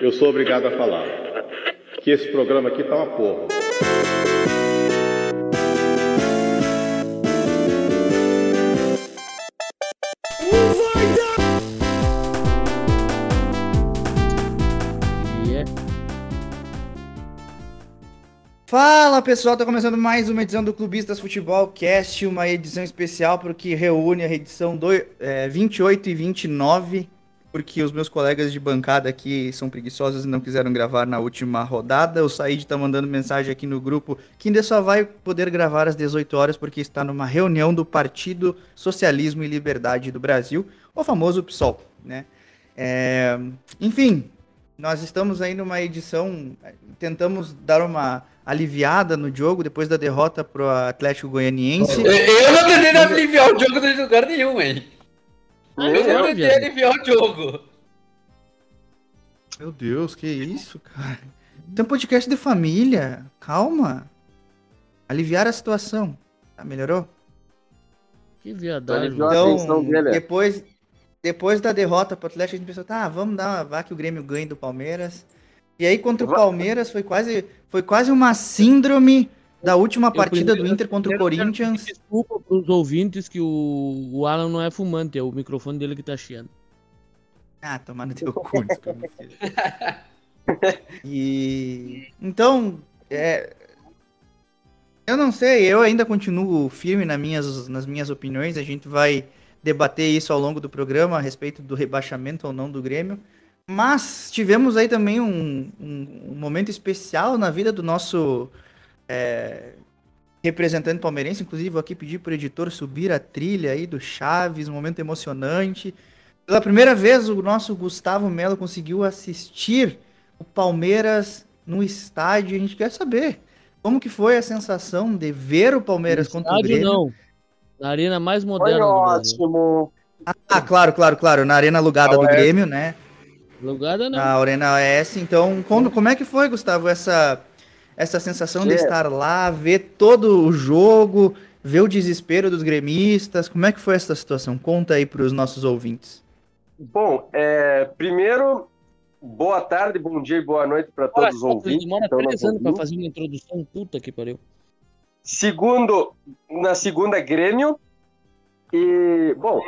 Eu sou obrigado a falar que esse programa aqui tá uma porra. Fala pessoal, tá começando mais uma edição do Clubistas Futebol Cast, uma edição especial porque reúne a edição do, é, 28 e 29, porque os meus colegas de bancada aqui são preguiçosos e não quiseram gravar na última rodada. O Said tá mandando mensagem aqui no grupo que ainda só vai poder gravar às 18 horas porque está numa reunião do Partido Socialismo e Liberdade do Brasil, o famoso PSOL, né? É, enfim, nós estamos aí numa edição, tentamos dar uma aliviada no jogo depois da derrota pro Atlético Goianiense. Eu, não tentei aliviar o jogo de lugar nenhum, hein? Eu tentei viado. aliviar o jogo. Meu Deus, que isso, cara? Tem um podcast de família, calma. Aliviar a situação. Tá, melhorou? Que viadagem. Então, dele. depois, depois da derrota pro Atlético, a gente pensou, tá, vamos dar vá que o Grêmio ganhe do Palmeiras. E aí, contra o Palmeiras, foi quase, foi quase uma síndrome da última partida primeiro- do Inter contra o Corinthians. Desculpa pros ouvintes que o, o Alan não é fumante, é o microfone dele que tá chiando. Ah, tomar no teu cu. E então, é, eu não sei, eu ainda continuo firme nas minhas, nas minhas opiniões. A gente vai debater isso ao longo do programa a respeito do rebaixamento ou não do Grêmio. Mas tivemos aí também um, um- um momento especial na vida do nosso é, representante palmeirense. Inclusive, vou aqui pedir para o editor subir a trilha aí do Chaves, um momento emocionante. Pela primeira vez, o nosso Gustavo Melo conseguiu assistir o Palmeiras no estádio. A gente quer saber como que foi a sensação de ver o Palmeiras No contra o estádio, Grêmio. não. Na arena mais Foi moderna do Brasil. ótimo. Ah, claro, claro, claro. Na arena alugada do. Grêmio, né? Lugada não. Na Arena OS. Então, como, como é que foi, Gustavo, essa, essa sensação de É. estar lá, ver todo o jogo, ver o desespero dos gremistas? Como é que foi essa situação? Conta aí para os nossos ouvintes. Bom, é, primeiro, boa tarde, bom dia e boa noite para todos os ouvintes. demora que estão três nos anos ouvindo. fazer uma introdução, puta que pariu. Segundo, na segunda, Grêmio. E, bom,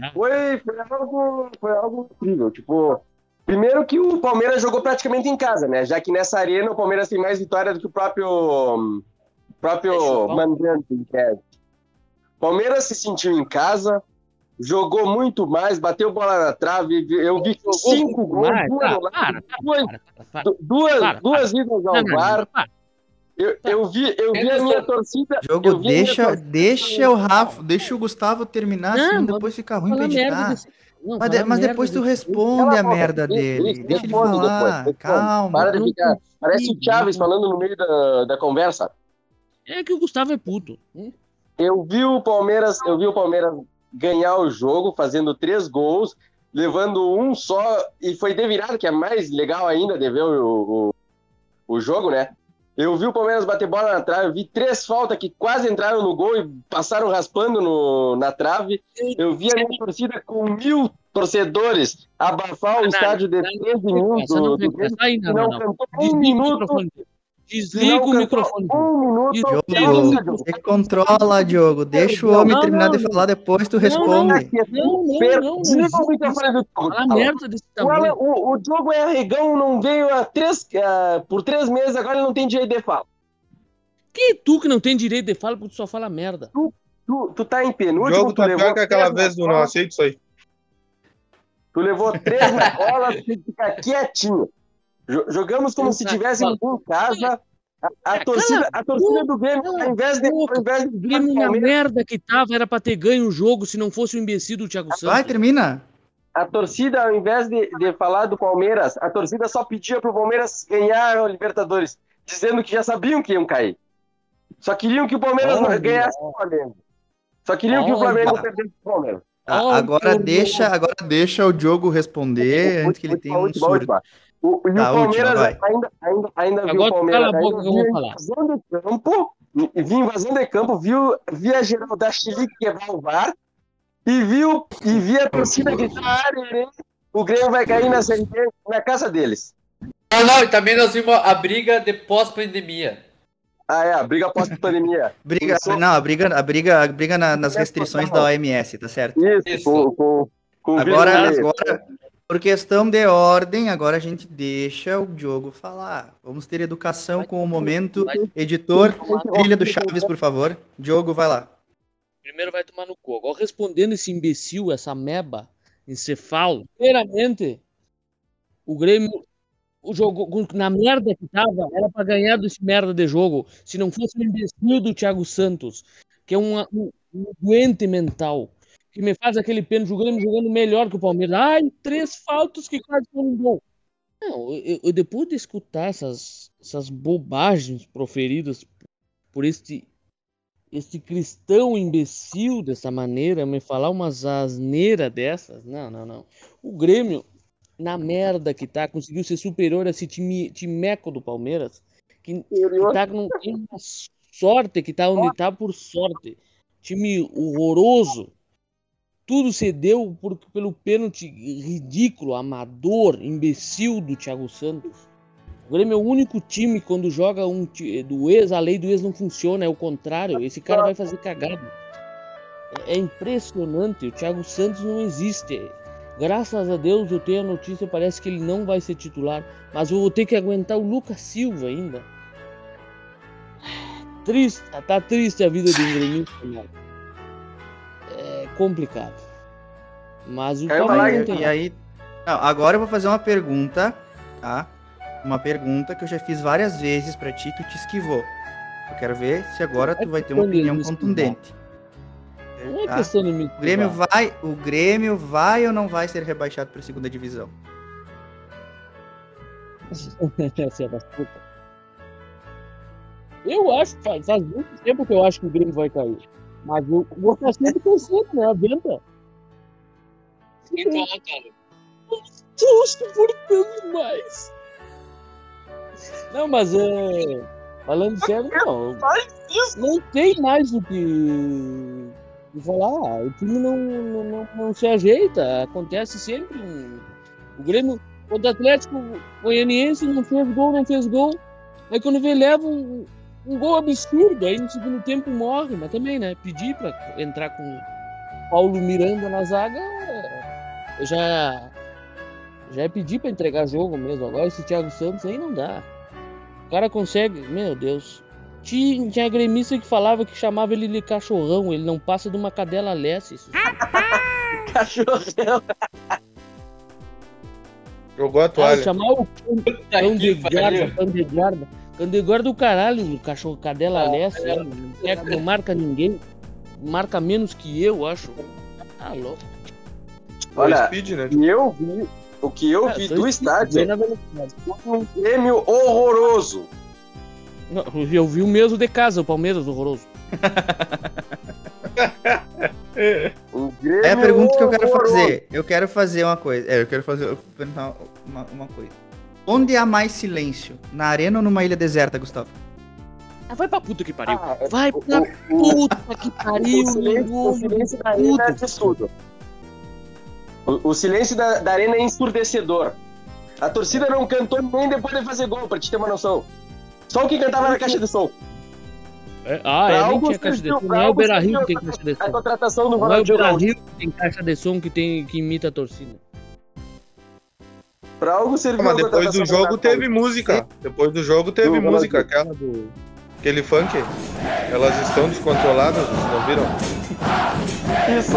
Ah. foi, foi, algo, foi algo incrível. Tipo, primeiro que o Palmeiras jogou praticamente em casa, né? Já que nessa arena o Palmeiras tem mais vitória do que o próprio, próprio Chupão. mandante em. Palmeiras se sentiu em casa, jogou muito mais, bateu bola na trave. Eu vi cinco gols, Vai, duas tá, para, duas, para, para, para. du- duas, duas idas ao VAR. não, para. Eu, eu vi, eu vi a minha torcida. Jogo, eu deixa, torcida- deixa o Rafa, deixa o Gustavo terminar, Não, senão mas depois fica ruim pra editar. desse- não, Mas, mas depois tu responde a merda dele. isso, Deixa ele falar, depois, calma. Para de ficar. Parece o Chaves falando no meio da, da conversa. É que o Gustavo é puto. Hum? Eu vi o Palmeiras, eu vi o Palmeiras ganhar o jogo, fazendo três gols, levando um só, e foi de virada, que é mais legal ainda de ver o, o, o jogo, né? Eu vi o Palmeiras bater bola na trave, eu vi três faltas que quase entraram no gol e passaram raspando no, na trave. Eu vi a minha torcida com mil torcedores abafar o estádio de não, 13 minutos Essa não do, do não, não, não, não. cantou um minuto, Desliga não o microfone. um minuto, Diogo, Diogo, você controla, Diogo. Deixa o homem Não, terminar de não. falar, depois tu Não, responde. Não, não, Per- não. Desliga não. o microfone do Diogo. Fala merda desse tamanho. o, o Diogo é arregão, não veio há três, ah, por três meses, agora ele não tem direito de fala. Que tu que não tem direito de fala porque tu só fala merda. Tu, tu tá em penúltimo, jogo tu tá levou pior que aquela vez do não aceito isso aí. Tu levou três na cola, tu tem que ficar quietinho. Jo- Jogamos como se Exato. tivéssemos em casa. A, a Ah, torcida, a torcida do Grêmio, cala ao invés de, ao invés de O Grêmio na merda que tava era pra ter ganho o jogo se não fosse o imbecil do Thiago Santos. Vai, termina. a torcida, ao invés de, de falar do Palmeiras, a torcida só pedia pro Palmeiras ganhar o Libertadores, dizendo que já sabiam que iam cair. Só queriam que o Palmeiras ganhasse o Flamengo. Só queriam que o. Flamengo perdesse o Palmeiras. A- Olha, agora deixa, agora deixa o Diogo responder antes que ele tenha um surto. O, e Tá, o Palmeiras última, ainda, ainda, ainda viu o Palmeiras. cala a boca que eu vou falar. invasão de campo, e- vi invasão de campo, viu, via geral da Chile quebrar o VAR e viu e via a torcida gritar arerê, o Grêmio vai cair na na casa deles. Não, não, e também nós vimos a briga de pós-pandemia. Ah, é, a briga após-pandemia. Briga, Começou- não, a briga, a briga, a briga na- nas restrições da OMS, tá certo? Isso, Isso. com, com, com o Agora, agora, por questão de ordem, agora a gente deixa o Diogo falar. Vamos ter educação com o momento. Editor, trilha do Chaves, por favor. Diogo, vai lá. Primeiro vai tomar no cu. Agora respondendo esse imbecil, essa meba, encefalo. Primeiramente, o Grêmio, o jogo, na merda que tava, era pra ganhar desse merda de jogo. Se não fosse o imbecil do Thiago Santos, que é um, um, um doente mental, que me faz aquele pênalti, o Grêmio jogando melhor que o Palmeiras. Ai, três faltas que quase foram um gol. Não, eu, eu- depois de escutar essas, essas bobagens proferidas por este este cristão imbecil dessa maneira me falar umas asneiras dessas. Não, não, não. O Grêmio, na merda que tá, conseguiu ser superior a esse time timeco do Palmeiras, que, que tá com tem uma sorte que tá onde tá por sorte. Time horroroso. Tudo cedeu por, pelo pênalti ridículo, amador, imbecil do Thiago Santos. O Grêmio é o único time quando joga um do ex, a lei do ex não funciona, é o contrário. Esse cara vai fazer cagada. É, é impressionante. O Thiago Santos não existe. Graças a Deus eu tenho a notícia, parece que ele não vai ser titular. Mas eu vou ter que aguentar o Lucas Silva ainda. Triste, tá triste a vida do. É complicado. Mas o Palmeiras não lágrima. tem E aí, agora eu vou fazer uma pergunta, tá? Uma pergunta que eu já fiz várias vezes pra ti, tu te esquivou. Eu quero ver se agora tu vai ter uma opinião contundente. Não é Tá? questão de me O Grêmio vai, o Grêmio vai ou não vai ser rebaixado para segunda divisão? Eu acho, faz, faz muito tempo que eu acho que o Grêmio vai cair. Mas eu vou estar sempre torcendo, né? Adianta. Então, cara. Estou suportando mais. Não, mas é. Falando sério, não. Não tem mais o que, falar. O time não, não, não, não se ajeita. Acontece sempre. um- O Grêmio, o Atlético Goianiense, não fez gol, não fez gol. Aí quando vê, leva um, um gol absurdo. Aí no segundo tempo morre. Mas também, né? Pedir pra entrar com Paulo Miranda na zaga. já. Já é pedir pra entregar jogo mesmo. Agora esse Thiago Santos aí não dá. O cara consegue. Meu Deus. Tinha, tinha gremista que falava que chamava ele de cachorrão. Ele não passa de uma cadela lessa. Isso. Cachorrão. Jogou a Ah, toalha. chamar o cão de guarda, pariu. cão de guarda. Cão de guarda do caralho, o cachorro cadela lessa. é, Não, marca ninguém. Marca menos que eu, acho. Tá louco. Olha, Speed, né? o que eu vi, o que eu Ah, vi do estádio um Grêmio horroroso. Não, eu vi o mesmo de casa, o Palmeiras horroroso. É a pergunta que eu quero horroroso. fazer. Eu quero fazer uma coisa. É, eu quero fazer eu vou perguntar uma, uma coisa. Onde há mais silêncio? Na arena ou numa ilha deserta, Gustavo? Ah, vai pra puta que pariu. Ah, é- Vai o- pra o- puta que pariu. o silêncio, o silêncio da arena é tudo. O, o silêncio da, da arena é ensurdecedor. A torcida não cantou nem depois de fazer gol, pra te ter uma noção. Só o que cantava na caixa de som. É, ah, Pra é, nem tinha caixa de som. Não é o Beira Rio que tem caixa de A som. contratação do Não é o Beira. Rio que tem caixa de som que, tem, que imita a torcida. Pra algo serviu Mas a depois do jogo teve música. Depois do jogo teve Do música, Ronaldinho. aquela do. Aquele funk. Elas estão descontroladas, vocês não viram? Isso.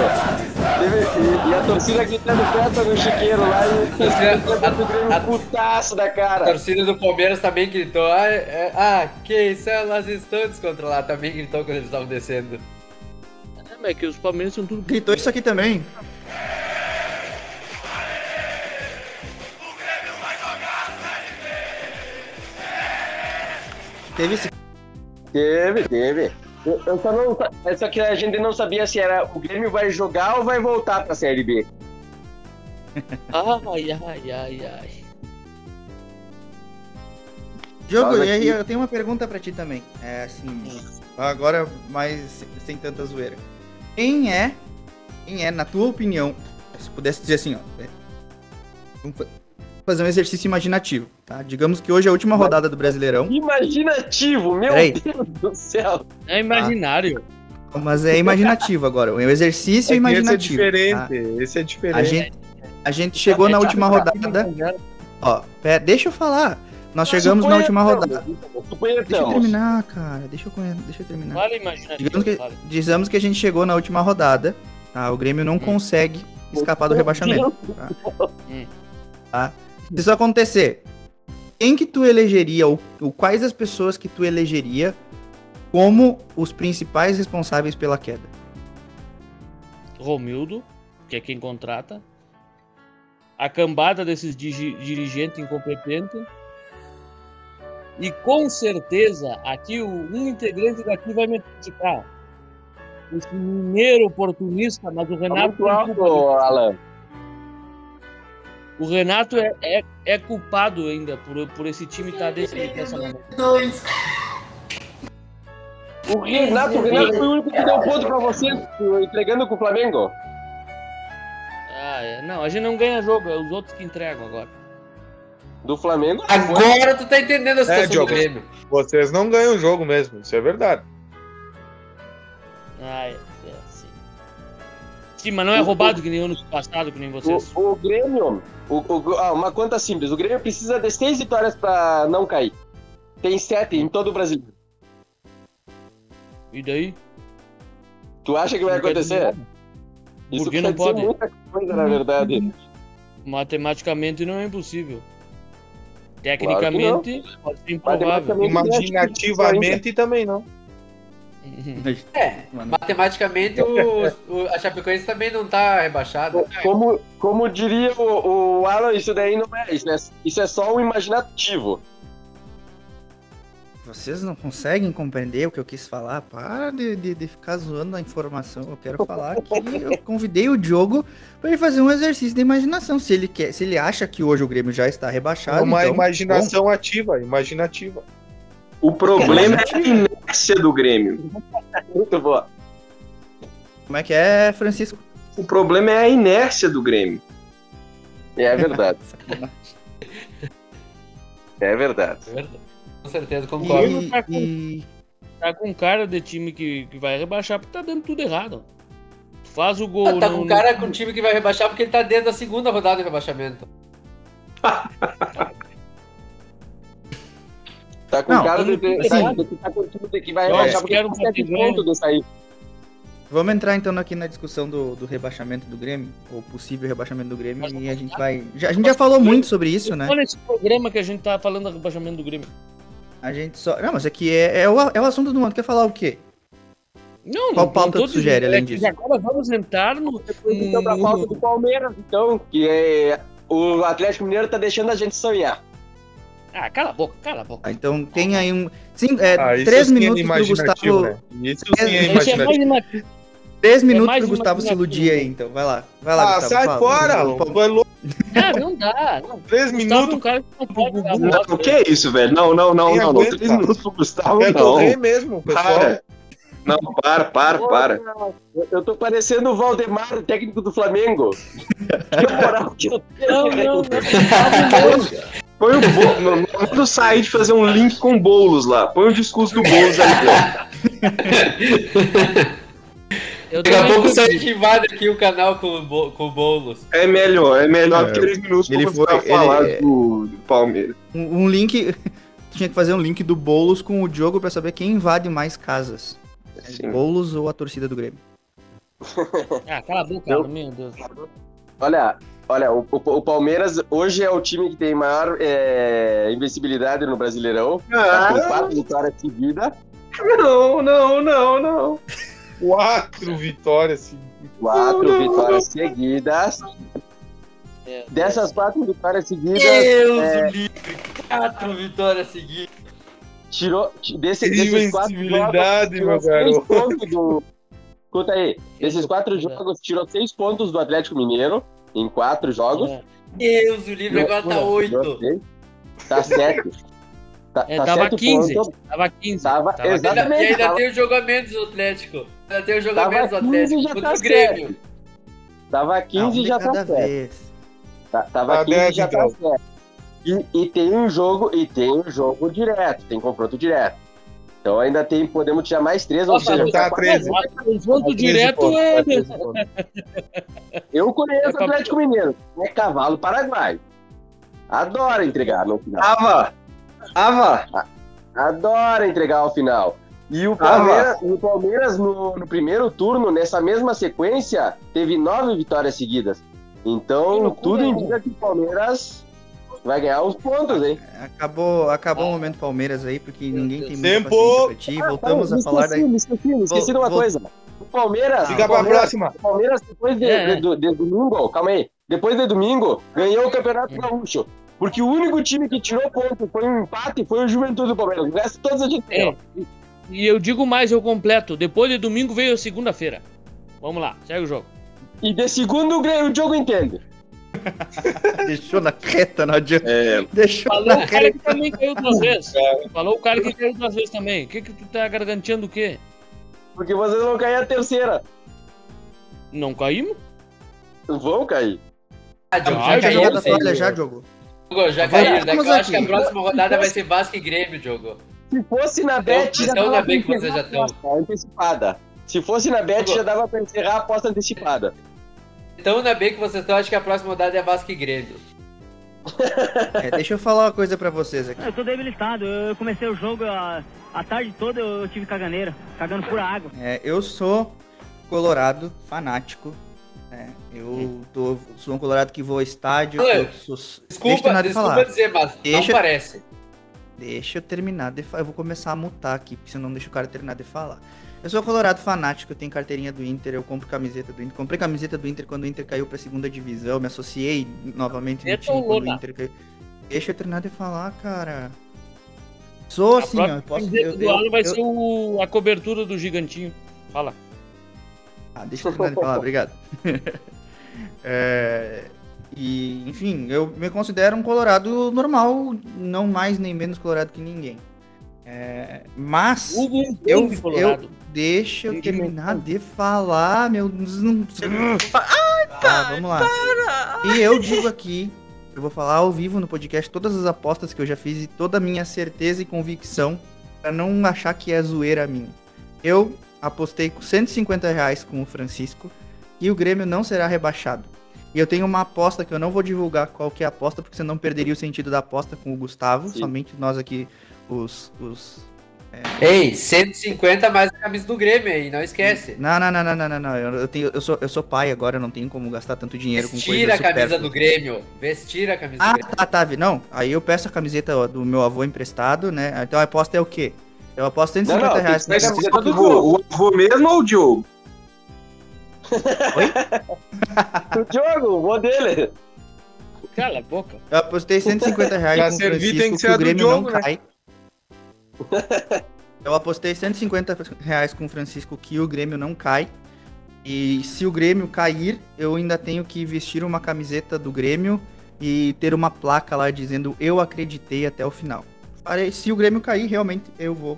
Teve- e, e a torcida gritando festa no chiqueiro lá e a, a- putaço da A cara. torcida do Palmeiras também gritou. Ah, é- ah, que isso, elas estão descontroladas. Também gritou quando eles estavam descendo. É, mas é que os Palmeiras são tudo. Gritou isso aqui também. Teve esse. Teve, teve. Eu, eu só não. é Só que a gente não sabia se era o Grêmio vai jogar ou vai voltar pra Série B. Ai, ai, ai, ai. Jogo, Fala e aí eu tenho uma pergunta pra ti também. É assim. Agora, mais sem- sem tanta zoeira. Quem é. Quem é, na tua opinião, se pudesse dizer assim, ó. Fazer um exercício imaginativo, tá? Digamos que hoje é a última rodada do Brasileirão, Imaginativo, meu Peraí. Deus do céu. É imaginário. mas é imaginativo agora. É um exercício É que esse é imaginativo. diferente. tá? Esse é A diferente. gente, a gente chegou na última rodada. Ó, pera, deixa eu falar. Nós chegamos na última rodada. Deixa eu terminar, cara. Deixa eu, deixa eu terminar. Vale imaginativo. Digamos que, vale. dizemos que a gente chegou na última rodada, tá? O Grêmio não consegue escapar do rebaixamento. Tá? Hum. Tá? Se isso acontecer, quem que tu elegeria, ou, ou quais as pessoas que tu elegeria como os principais responsáveis pela queda? Romildo, que é quem contrata. A cambada desses digi- dirigentes incompetentes. E com certeza, aqui o- um integrante daqui vai me criticar. Esse mineiro oportunista, mas o Tá Renato muito tem alto. Alan. O Renato é, é, é culpado ainda por, por esse time estar desse, dessa maneira. O Renato, o Renato foi o único que deu ponto pra você, entregando com o Flamengo. Ah, é. Não, a gente não ganha jogo, é os outros que entregam agora. Do Flamengo. Agora tu tá entendendo a situação do Diogo. Grêmio. Vocês não ganham o jogo mesmo, isso é verdade. Ah, é, é. Sim, mas não é roubado que nem ano passado, que nem vocês. O, o Grêmio, o, o- ah, uma conta simples, o Grêmio precisa de seis vitórias pra não cair. Tem sete em todo o Brasil. E daí? Tu acha que vai Não acontecer? Isso Por que quer não pode? muita coisa, na verdade. Matematicamente não é impossível. Tecnicamente pode ser improvável. Imaginativamente também não. É, matematicamente o, o- a Chapecoense também não tá rebaixada. Como, como diria o, o Alan, isso daí não é isso, é. isso é só um imaginativo. Vocês não conseguem compreender o que eu quis falar? Para de, de, de ficar zoando a informação. Eu quero falar que eu convidei o Diogo para ele fazer um exercício de imaginação. Se ele quer, se ele acha que hoje o Grêmio já está É rebaixado, uma então, imaginação ativa, imaginativa. O problema é a inércia do Grêmio. Muito boa. como é que é, Francisco? O problema é a inércia do Grêmio. É verdade. É verdade. É verdade. Com certeza, concordo. E, e- Tá com cara de time que, que vai rebaixar porque tá dando tudo errado. Faz o gol. Ah, tá no- com no- cara com um time que vai rebaixar porque ele tá dentro da segunda rodada de rebaixamento. Tá com Não, cara de, não de que tá com que vai Eu rebaixar porque Flamengo. pontos de sair. vamos entrar então aqui na discussão do, do rebaixamento do Grêmio, ou possível rebaixamento do Grêmio, e a gente vai. já- a gente já falou muito sobre isso, né? Olha esse programa que a gente tá falando do rebaixamento do Grêmio. A gente só. Não, mas aqui é, é, o, é o assunto do mundo. Quer falar o quê? Não, Qual não- pauta não tu sugere, além é disso? Agora vamos entrar no. Então, pra falta do Palmeiras, então, que é. O Atlético Mineiro tá deixando a gente sonhar. Ah, cala a boca, cala a boca. Ah, então tem aí um. Sim, é, Ah, três sim é minutos pro imaginativo, Gustavo. né? Isso sim é é imaginativo. mais uma... Três minutos mais pro Gustavo se iludir aí, então. Vai lá. Vai lá, Ah, Gustavo. sai fala. fora! O Palmeiras- Tu é louco, Ah, não dá. Não. três Gustavo é um minutos. cara que não pode dar Não, o que é isso, velho? Não, não, não, não, não. Três minutos pro Gustavo, É não. correr mesmo, pessoal. Para. Não, para, para, para. Eu, eu tô parecendo o Valdemar, o técnico do Flamengo. Que moral que eu tenho. Não, não, não. Põe o Boulos. Manda o Said fazer um link com o Boulos lá. Põe o discurso do Boulos. Eu Daqui a pouco sai invade aqui o canal com com o Boulos. É melhor, é melhor É, três minutos ele pra foi- Gustavo falar ele- do, do Palmeiras. Um, um link. Tinha que fazer um link do Boulos com o Diogo pra saber quem invade mais casas. Sim. Boulos ou a torcida do Grêmio. Ah, cala a boca, Eu- meu Deus. Olha, olha o, o- o Palmeiras hoje é o time que tem maior é, invencibilidade no Brasileirão. Tá com Ah, quatro vitórias seguidas. não, não, não, não. Quatro vitórias assim. Quatro vitórias seguidas. É, Dessas quatro vitórias seguidas, Deus é, livre! Quatro vitórias seguidas. tirou. ti- Desse, desses quatro jogos, meu seis garoto. pontos do. Escuta aí, desses quatro É. jogos, tirou seis pontos do Atlético Mineiro em quatro jogos. É, Deus o livre, agora tá oito. Tá sete. Tá, É, tá tava sete 15. pontos. Tava 15. Tava, Tava Ainda- exatamente. e ainda tava- tem o jogo a menos do Atlético. Ainda tem o jogo a menos do 15 Atlético. Contra tá o Grêmio. Tava Ah, um 15 de já tá certo. vez. Tá- Tava Ah, 15 10 já tá certo. E, e tem um jogo, e tem um jogo direto, tem confronto direto. Então ainda tem, podemos tirar mais três, ou Nossa, seja, tá 13. Confronto 13 direto pontos, é. tá 13 pontos. Eu conheço o Atlético Mineiro, é cavalo paraguai. Adora entregar no final. Ava! Ava! Adora entregar ao final. E o Palmeiras, o Palmeiras no, no primeiro turno, nessa mesma sequência, teve nove vitórias seguidas. Então, tudo indica que o Palmeiras vai ganhar uns pontos, hein? Acabou, acabou o momento Palmeiras aí, porque ninguém tem muita Tempo! paciência pra ti. Voltamos Ah, a falar esqueci, da... me esqueci, me esqueci de uma Vou- coisa. O Palmeiras, Fica pra próxima. o Palmeiras depois de, É, é. de- de- de domingo, calma aí, depois de domingo, ganhou o Campeonato Gaúcho. Porque o único time que tirou ponto foi um empate, foi o Juventude do Palmeiras. O resto todos a gente É, e- eu digo mais, eu completo. Depois de domingo veio a segunda-feira. Vamos lá, segue o jogo. E de segundo o jogo entende. Deixou na reta, não adianta. É, Deixou Falou na o cara reta. que também caiu duas vezes. Falou o cara que caiu duas vezes também. O que que tu tá garganteando o quê? Porque vocês vão cair a terceira. Não caímos? Vão cair. Ah, Diogo, Já caiu, jogado a sim. toalha, já, Diogo? Diogo, já caiu. Vamos eu acho que a próxima rodada vai ser Vasco e Grêmio, Diogo. Se fosse na Bet, já então dava ainda pra bem que vocês encerrar já a estão. antecipada. Se fosse na Bet, já dava pra encerrar a aposta antecipada. Então ainda bem que vocês estão, acho que a próxima rodada é Vasco e Grêmio. É, deixa eu falar uma coisa pra vocês aqui. Eu tô debilitado. Eu comecei o jogo a, a tarde toda eu tive caganeira, cagando pura água. É, eu sou colorado, fanático. né? Eu tô, sou um colorado que vou ao estádio. Olha, eu sou- deixa eu Desculpa, terminar de desculpa falar. dizer, mas Deixa- não parece. Deixa eu terminar de falar. Eu vou começar a mutar aqui, porque senão não deixa o cara terminar de falar. Eu sou colorado fanático, eu tenho carteirinha do Inter, eu compro camiseta do Inter. Comprei camiseta do Inter quando o Inter caiu pra segunda divisão, me associei novamente no time quando o. Inter caiu. Deixa eu terminar de falar, cara. Sou assim, ó. a eu próxima Posso, camiseta eu, do eu- Alan vai eu- ser o- a cobertura do gigantinho. Fala. Ah, deixa eu terminar de falar, obrigado. É, e, enfim, eu me considero um colorado normal, não mais nem menos colorado que ninguém. É, mas Hugo, eu, colorado. eu deixa eu terminar de falar, meu Deus. Não... Tá, vamos lá. E eu digo aqui, eu vou falar ao vivo no podcast todas as apostas que eu já fiz e toda a minha certeza e convicção pra não achar que é zoeira minha. Eu apostei com 150 reais com o Francisco e o Grêmio não será rebaixado. E eu tenho uma aposta que eu não vou divulgar qual que é a aposta, porque senão perderia o sentido da aposta com o Gustavo. Sim. Somente nós aqui, os. os Ei, 150 mais a camisa do Grêmio aí, não esquece. Não, não, não, não, não, não, não. Eu, eu tenho, eu, sou, eu sou pai agora, eu não tenho como gastar tanto dinheiro com Vestir coisas a camisa supérfluas. do Grêmio. Vestir a camisa Ah, do Grêmio. tá, tá. vi- Não, aí eu peço a camiseta ó, do meu avô emprestado, né? Então a aposta é o quê? Eu aposto 150 Não, não, reais. no- a camiseta do o, o avô mesmo ou o Diogo? O Diogo, o vô dele. Cala a boca. Eu apostei 150 reais Pra com o servir Francisco tem que ser que a o do Grêmio Diogo, não né? cai. Eu apostei 150 reais com o Francisco que o Grêmio não cai. E se o Grêmio cair, eu ainda tenho que vestir uma camiseta do Grêmio e ter uma placa lá dizendo eu acreditei até o final. Se o Grêmio cair, realmente eu vou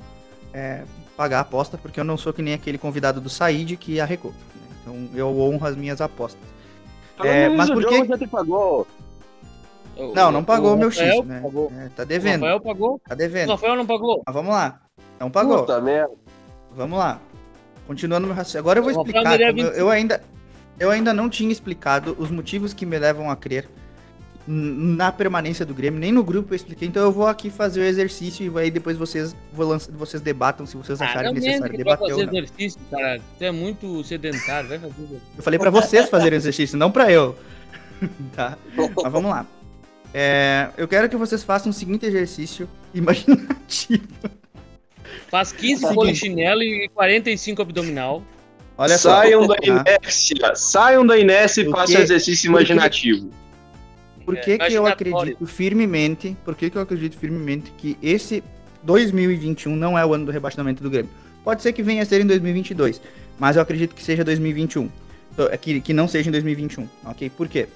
é, pagar a aposta, porque eu não sou que nem aquele convidado do Said que arrecou. né? Então eu honro as minhas apostas. É, Falando mas nisso, por? Diogo já te pagou. O- Não, não pagou o meu Rafael X, né? pagou. É, tá O devendo, Rafael pagou? tá O devendo. Rafael não pagou. Mas vamos lá. Não pagou. Puta merda. Vamos lá. Continuando meu raciocínio. Agora eu vou O explicar. Eu, 25. eu ainda, eu ainda não tinha explicado os motivos que me levam a crer na permanência do Grêmio. Nem no grupo eu expliquei. Então eu vou aqui fazer o exercício e aí depois vocês, vou lançar- vocês debatam se vocês Ah, acharem mente necessário debater ou fazer não. exercício, cara. Tu é muito sedentário, vai fazer exercício. Eu falei pra vocês fazerem exercício, não pra eu. tá? Mas vamos lá. É, eu quero que vocês façam o seguinte exercício imaginativo. Faz 15 Seguinte. polichinelo e 45 abdominal. Olha só. saiam da tá? inércia, saiam da inércia e O façam exercício imaginativo. Por É, que, que eu imaginatório. acredito firmemente, por que, que eu acredito firmemente que esse 2021 não é o ano do rebaixamento do Grêmio? Pode ser que venha a ser em 2022, mas eu acredito que seja 2021. Então, é Que, que não seja em 2021, ok? Por quê?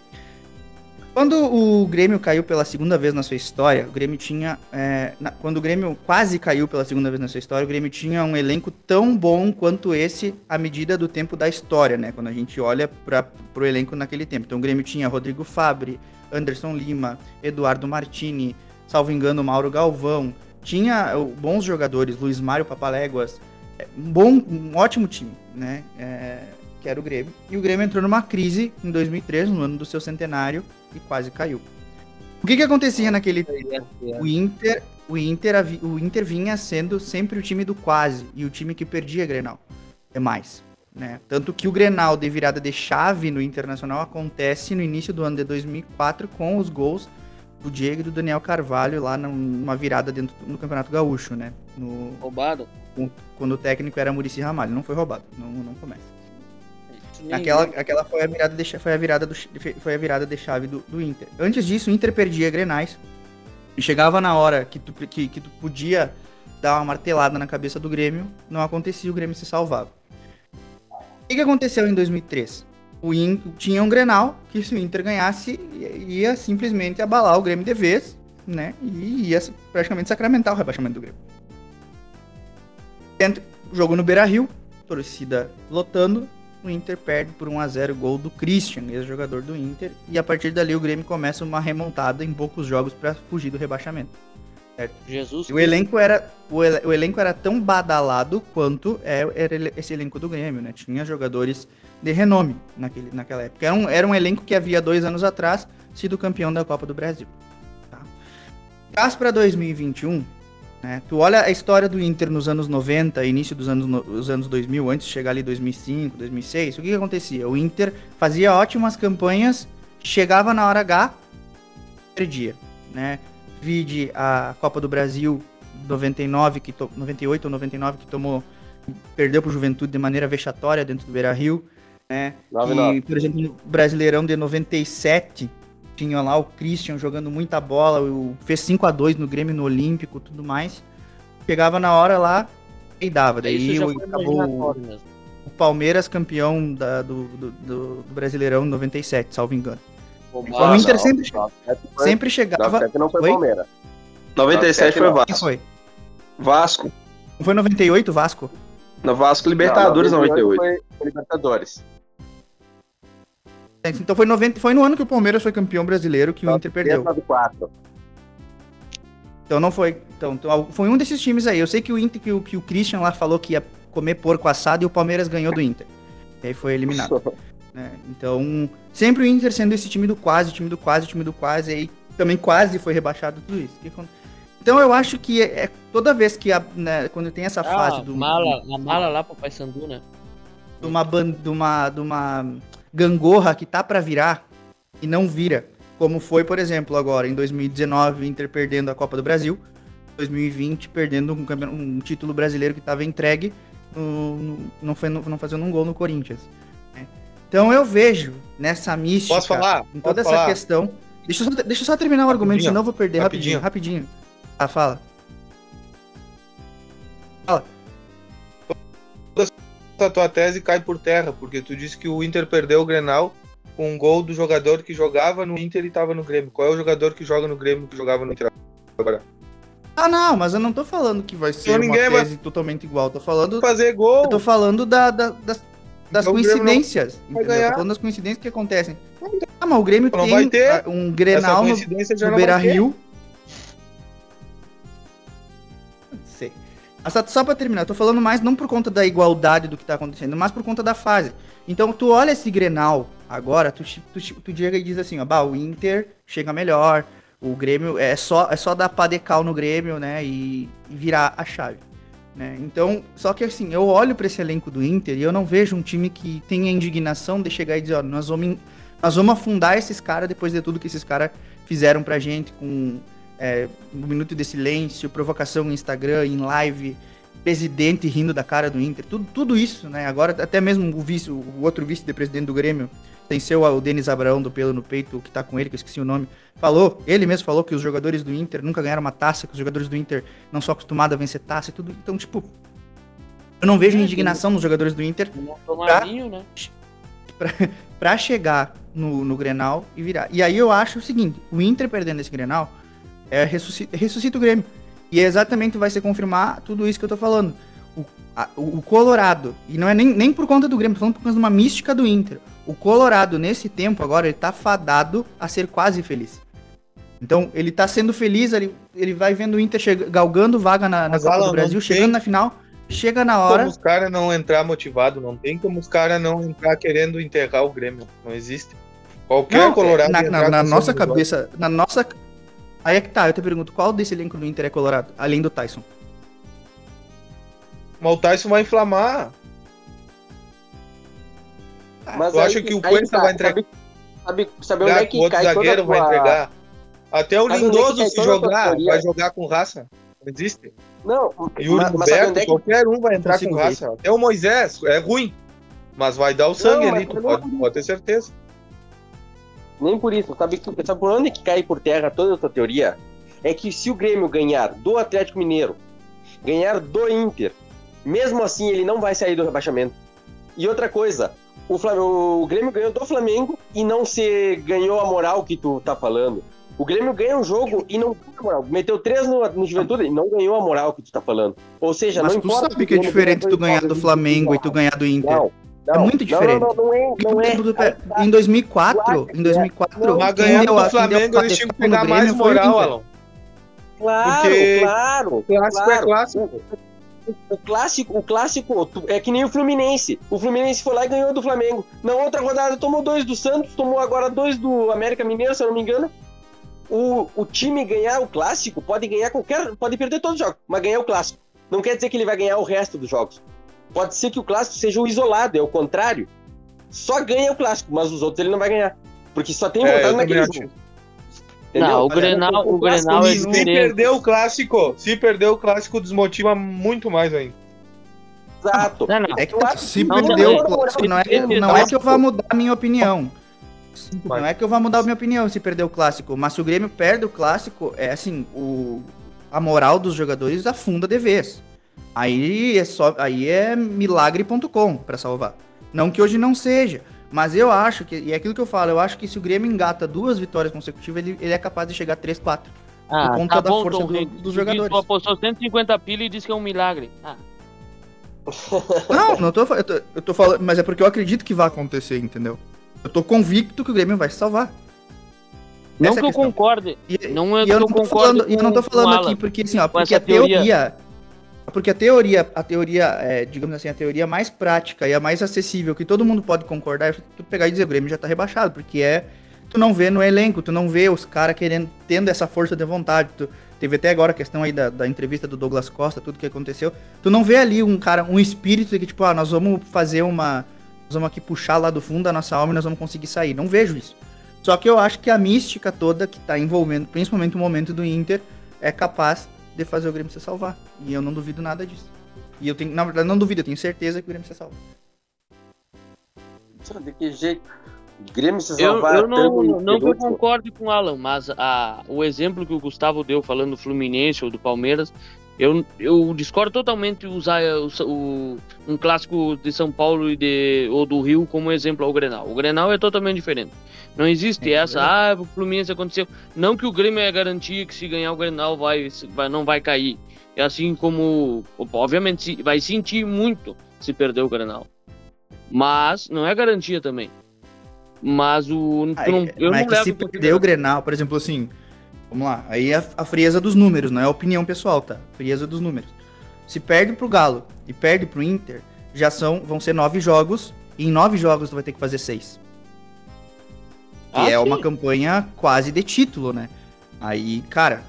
Quando o Grêmio caiu pela segunda vez na sua história, o Grêmio tinha. é, na- quando o Grêmio quase caiu pela segunda vez na sua história, o Grêmio tinha um elenco tão bom quanto esse à medida do tempo da história, né? Quando a gente olha para pro elenco naquele tempo. Então o Grêmio tinha Rodrigo Fabre, Anderson Lima, Eduardo Martini, salvo engano, Mauro Galvão. Tinha bons jogadores, Luiz Mário Papaléguas. é, Um bom, um ótimo time, né? É, que era o Grêmio. E o Grêmio entrou numa crise em 2003, no ano do seu centenário, e quase caiu. O que que acontecia naquele o Inter, o Inter, o Inter vinha sendo sempre o time do quase e o time que perdia Grenal. É mais, né? Tanto que o Grenal de virada de chave no Internacional acontece no início do ano de 2004 com os gols do Diego e do Daniel Carvalho lá numa virada dentro no Campeonato Gaúcho, né? No, Roubado? quando o técnico era Murici Ramalho, não foi roubado, não, não começa. Nem- Aquela, aquela foi a virada de, foi a virada do, foi a virada de chave do, do Inter. Antes disso, o Inter perdia Grenais. E chegava na hora que tu, que, que tu podia dar uma martelada na cabeça do Grêmio, não acontecia, o Grêmio se salvava. O que, que aconteceu em 2003? O Inter tinha um Grenal que se o Inter ganhasse, ia simplesmente abalar o Grêmio de vez, né? E ia praticamente sacramentar o rebaixamento do Grêmio. Dentro, jogo no Beira-Rio, torcida lotando, o Inter perde por 1x0 gol do Christian, ex-jogador do Inter, e a partir dali o Grêmio começa uma remontada em poucos jogos para fugir do rebaixamento. Jesus. E o elenco era o, ele- o elenco era tão badalado quanto é, era esse elenco do Grêmio, né? Tinha jogadores de renome naquele, naquela época. Era um, era um elenco que havia dois anos atrás sido campeão da Copa do Brasil. Tá? Traz para 2021, né? Tu olha a história do Inter nos anos 90, início dos anos, no- os anos 2000, antes de chegar ali 2005, 2006, o que, que acontecia? O Inter fazia ótimas campanhas, chegava na hora H, perdia, né? Vide a Copa do Brasil 99, que to- 98 ou 99, que tomou, perdeu pro Juventude de maneira vexatória dentro do Beira-Rio, né? 9-9. E, por exemplo, no Brasileirão de 97, tinha lá o Christian jogando muita bola, o, fez 5 a 2 no Grêmio no Olímpico, tudo mais. Chegava na hora lá e dava. Daí Isso já o- foi acabou o Palmeiras campeão da- do, do, do- Brasileirão em 97, salvo engano. O Inter sempre, Sempre sempre chegava. 97 não foi Oi? Palmeiras. 97 foi Não. Quem Vasco. foi? Vasco. Não foi 98 Vasco? No Vasco Libertadores Não, 98. Foi foi Libertadores. Então foi, 90, foi no ano que o Palmeiras foi campeão brasileiro que o Inter perdeu. 4. Então não foi. Então, então, foi um desses times aí. Eu sei que o Inter, que o, que o Christian lá falou que ia comer porco assado e o Palmeiras ganhou do Inter. E aí foi eliminado. né? Então, sempre o Inter sendo esse time do quase, time do quase, time do quase, aí também quase foi rebaixado tudo isso. Então eu acho que é, é toda vez que a, né, quando tem essa fase Ah, do mala, a mala lá pro Paysandu, né? de uma, de uma, de uma gangorra que tá pra virar e não vira. Como foi, por exemplo, agora em 2019, o Inter perdendo a Copa do Brasil, 2020 perdendo um, um título brasileiro que estava entregue, no- no- não, foi, não fazendo um gol no Corinthians. né? Então eu vejo nessa mística, Posso falar? em toda Posso essa falar? questão. Deixa eu, só, deixa eu só terminar o argumento, Rapidinho. senão eu vou perder rapidinho. Rapidinho. Rapidinho. Ah, fala. A tua tese cai por terra, porque tu disse que o Inter perdeu o Grenal com um gol do jogador que jogava no Inter e tava no Grêmio. Qual é o jogador que joga no Grêmio que jogava no Inter agora? Ah, não, mas eu não tô falando que vai ser uma ninguém vai- tese totalmente igual. Tô falando Fazer gol. Eu tô falando da, da- das, das Então coincidências. vai entendeu? ganhar. Tô falando das coincidências que acontecem. Ah, mas o Grêmio Não tem vai ter. um Grenal no, no Beira. Rio. Só, pra terminar, eu tô falando mais não por conta da igualdade do que tá acontecendo, mas por conta da fase. Então, tu olha esse Grenal agora, tu, tu, chi- tu chega e diz assim, ó, bah, o Inter chega melhor, o Grêmio é só, é só dar pá de cal no Grêmio, né, e, e virar a chave. Né? Então, só que assim, eu olho pra esse elenco do Inter e eu não vejo um time que tenha indignação de chegar e dizer, ó, nós vamos, nós vamos afundar esses caras depois de tudo que esses caras fizeram pra gente com é, um minuto de silêncio, provocação no Instagram, em live, presidente rindo da cara do Inter, tudo, tudo isso, né? Agora até mesmo o vice, o outro vice de presidente do Grêmio, tem seu o Denis Abraão do pelo no peito, que tá com ele, que eu esqueci o nome, falou, ele mesmo falou que os jogadores do Inter nunca ganharam uma taça, que os jogadores do Inter não são acostumados a vencer taça e tudo. Então, tipo, eu não vejo É, indignação nos jogadores do Inter vinho, né? pra chegar no, no Grenal e virar. E aí eu acho o seguinte, o Inter perdendo esse Grenal é ressuscita, ressuscita o Grêmio. E é exatamente vai se confirmar tudo isso que eu tô falando. O, a- o Colorado, e não é nem, nem por conta do Grêmio, tô falando por causa de uma mística do Inter. O Colorado, nesse tempo agora, ele tá fadado a ser quase feliz. Então, ele tá sendo feliz, ele, ele vai vendo o Inter chega, galgando vaga na, na Copa Alan, do Brasil, chegando na final, chega na Como hora. os caras não entrar motivado, não tem como os caras não entrar querendo enterrar o Grêmio. Não existe. Qualquer Não, Colorado. na, na- na nossa cabeça, na nossa. Aí é que tá, eu te pergunto, qual desse elenco do Inter é Colorado? Além do Tyson. Mas o Tyson vai inflamar. Mas Tu aí acha que o aí Cuesta vai entregar? Sabe, sabe, sabe onde é o que outro cai zagueiro vai tua- entregar. Até o Sabe é Lindoso, se jogar, vai jogar com raça. Não existe. Não, mas sabe Roberto, é que qualquer um vai entrar com ver. raça. Até o Moisés, é ruim. Mas vai dar o sangue Não, ali, tu não é pode, pode ter certeza. Nem por isso. Sabe, sabe por onde que cai por terra toda a tua teoria? É que se o Grêmio ganhar do Atlético Mineiro, ganhar do Inter, mesmo assim ele não vai sair do rebaixamento. E outra coisa, o, Flam- o Grêmio ganhou do Flamengo e não se ganhou a moral que tu tá falando. O Grêmio ganha um jogo e não ganha moral. Meteu três no, no Juventude e não ganhou a moral que tu tá falando. Ou seja, Mas não tu importa. sabe que é diferente tu ganhar do Flamengo e tu ganhar do Inter. Não, não, É muito não, diferente. Não, não, não é. Não é. Tu pe- Em 2004, em 2004, Não, Mas ganhando do Flamengo, eles tinham que pegar mais moral. Alan. Claro, Porque claro. Clássico claro. é clássico. O clássico, o clássico é que nem o Fluminense. O Fluminense foi lá e ganhou do Flamengo. Na outra rodada tomou dois do Santos, tomou agora dois do América Mineiro, se eu não me engano. O, o time ganhar o clássico pode ganhar qualquer. Pode perder todos os jogos, mas ganhar o clássico. Não quer dizer que ele vai ganhar o resto dos jogos. Pode ser que o clássico seja o isolado, é o contrário. Só ganha o clássico, mas os outros ele não vai ganhar. Porque só tem É, vantagem eu naquele jogo. Entendeu? Não, o Olha, Grenal, o clássico Grenal é se perder o clássico, se perder o clássico, desmotiva muito mais ainda. Exato. Não, não. É que tá, se não, perdeu não, o clássico, não é, que- não, não é que eu vá mudar a minha opinião. Mas- Não é que eu vá mudar a minha opinião se perder o clássico, mas se o Grêmio perde o clássico, é assim, o, a moral dos jogadores afunda de vez. Aí é só, aí é milagre.com pra salvar. Não que hoje não seja, mas eu acho que, e é aquilo que eu falo, eu acho que se o Grêmio engata duas vitórias consecutivas, ele, ele é capaz de chegar a 3, 4. Ah, conta tá da bom, força Tom do- dos jogadores. Tu apostou 150 pila e disse que é um milagre. Ah, Não, não tô, eu tô, eu tô falando, mas é porque eu acredito que vai acontecer, entendeu? Eu tô convicto que o Grêmio vai se salvar. não Essa é que a eu questão. concorde. E, Não é e que eu eu não tô concordo falando, e eu não tô falando aqui porque assim, ó, porque a teoria, teoria. Porque a teoria, a teoria, é, digamos assim, a teoria mais prática e a mais acessível que todo mundo pode concordar é tu pegar e dizer o Grêmio já tá rebaixado, porque é tu não vê no elenco, tu não vê os caras querendo tendo essa força de vontade. Tu, teve até agora a questão aí da, da entrevista do Douglas Costa, tudo que aconteceu. Tu não vê ali um cara, um espírito de que tipo, ah, nós vamos fazer uma nós vamos aqui puxar lá do fundo da nossa alma e nós vamos conseguir sair. Não vejo isso. Só que eu acho que a mística toda que tá envolvendo, principalmente o momento do Inter, é capaz de fazer o Grêmio se salvar. E eu não duvido nada disso. E eu tenho, na verdade, não duvido, eu tenho certeza que o Grêmio se salva. De que jeito? Grêmio se Eu, salvar eu não, tanto não que eu piloto. concorde com o Alan, mas a, o exemplo que o Gustavo deu falando do Fluminense ou do Palmeiras, eu, eu discordo totalmente usar o, o- um clássico de São Paulo e de, ou do Rio como exemplo ao Grenal. O Grenal é totalmente diferente. Não existe É, é essa, ah, o Fluminense aconteceu. Não que o Grêmio é garantia que se ganhar o Grenal vai, vai, não vai cair. É assim como, obviamente, vai sentir muito se perder o Grenal. Mas não é garantia também. Mas o. tu não- eu mas é não que levo se perder o Grenal, por exemplo, assim, vamos lá, aí é a, a frieza dos números, não é a opinião pessoal, tá? Frieza dos números. Se perde pro Galo e perde pro Inter, já são, vão ser nove jogos, e em nove jogos tu vai ter que fazer seis. Que Ah, é sim. uma campanha quase de título, né? Aí, cara,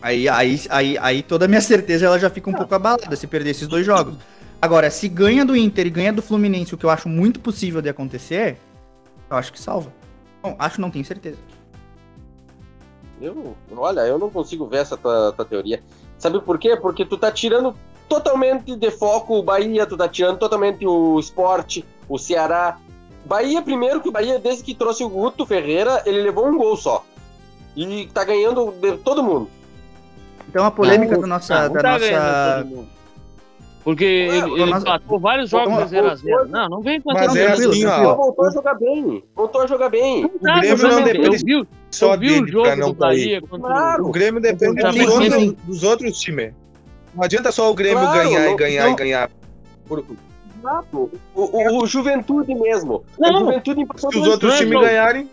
aí, aí, aí, aí toda a minha certeza ela já fica um pouco abalada se perder esses dois jogos. Agora, se ganha do Inter e ganha do Fluminense, o que eu acho muito possível de acontecer, eu acho que salva. Bom, acho não tenho certeza. Eu, olha, eu não consigo ver essa tua, tua teoria. Sabe por quê? Porque tu tá tirando totalmente de foco o Bahia, tu tá tirando totalmente o esporte, o Ceará. Bahia, primeiro que o Bahia, desde que trouxe o Guto Ferreira, ele levou um gol só. E tá ganhando de todo mundo. Então a polêmica Não, da nossa, não da tá nossa, Porque ele, ele mas- empatou vários jogos Mas- 0x0. Não, não vem com Mas essa é tranquilo, assim, ó. Voltou a jogar bem. Voltou a jogar bem. Tá, Grêmio não depende eu vi, Só eu o dele pra jogo não do cair. Claro. O Grêmio depende dos, outros, dos outros times. Não adianta só o Grêmio Claro, ganhar e não- ganhar não- e ganhar. Exato. O, o, o Juventude mesmo. Não. O Juventude empatou Se os outros é times ganharem,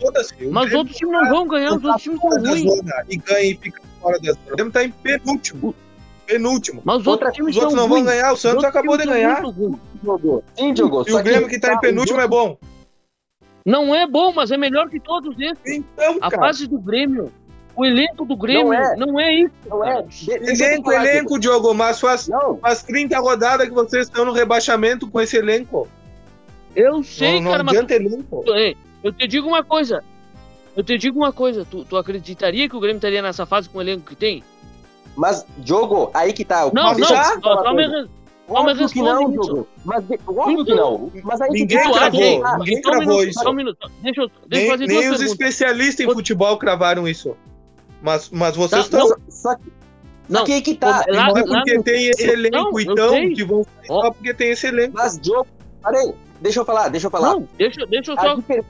foda-se. O Mas os outros times não vão ganhar, os outros times são da ruins. e ganha e fica fora da zona. O Grêmio tá em penúltimo. Penúltimo. Mas os outros Os outros não vão ruins. ganhar, o Os Santos acabou de ganhar. Sim, Diogo. E o Grêmio que tá em penúltimo é bom. Não é bom, mas é melhor que todos esses. Então, A cara. fase do Grêmio, o elenco do Grêmio, Não é. não é isso. Não é? Elenco, elenco, Diogo, mas faz. Não, faz 30 rodadas que vocês estão no rebaixamento com esse elenco. Eu sei, não, não cara, mas adianta elenco. Ei, eu te digo uma coisa. Eu te digo uma coisa. Tu, tu acreditaria que o Grêmio estaria nessa fase com o elenco que tem? Mas, Diogo, aí que tá. Não, Deixa eu não. te Só, só me, Óbvio que não. Diogo. Mas, óbvio que não. Mas aí que Ninguém tá. Acha cravou, que- ninguém Só um cravou minuto, isso. Só um minuto. Deixa eu, deixa Nem, fazer nem duas os perguntas. especialistas em futebol cravaram isso. Mas, mas vocês Tá, estão. Só, só que, Não, só que aí que tá. lá- Não é lá porque no- tem esse elenco, não, então, sei. que vão sair só porque tem esse elenco. Mas, Diogo, parei. Deixa eu falar, deixa eu falar. Não, deixa, deixa eu só. difer-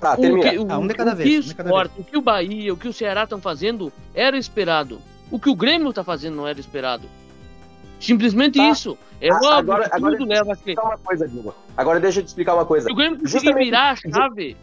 Tá, O termina. que, o, Ah, um de cada o vez, que um o o que o Bahia, o que o Ceará estão fazendo era esperado. O que o Grêmio tá fazendo não era esperado. Simplesmente Tá. isso. É óbvio agora- que agora- tudo leva a crer. uma coisa. Agora deixa eu te explicar uma coisa. Se o Grêmio conseguir Justamente- virar a chave,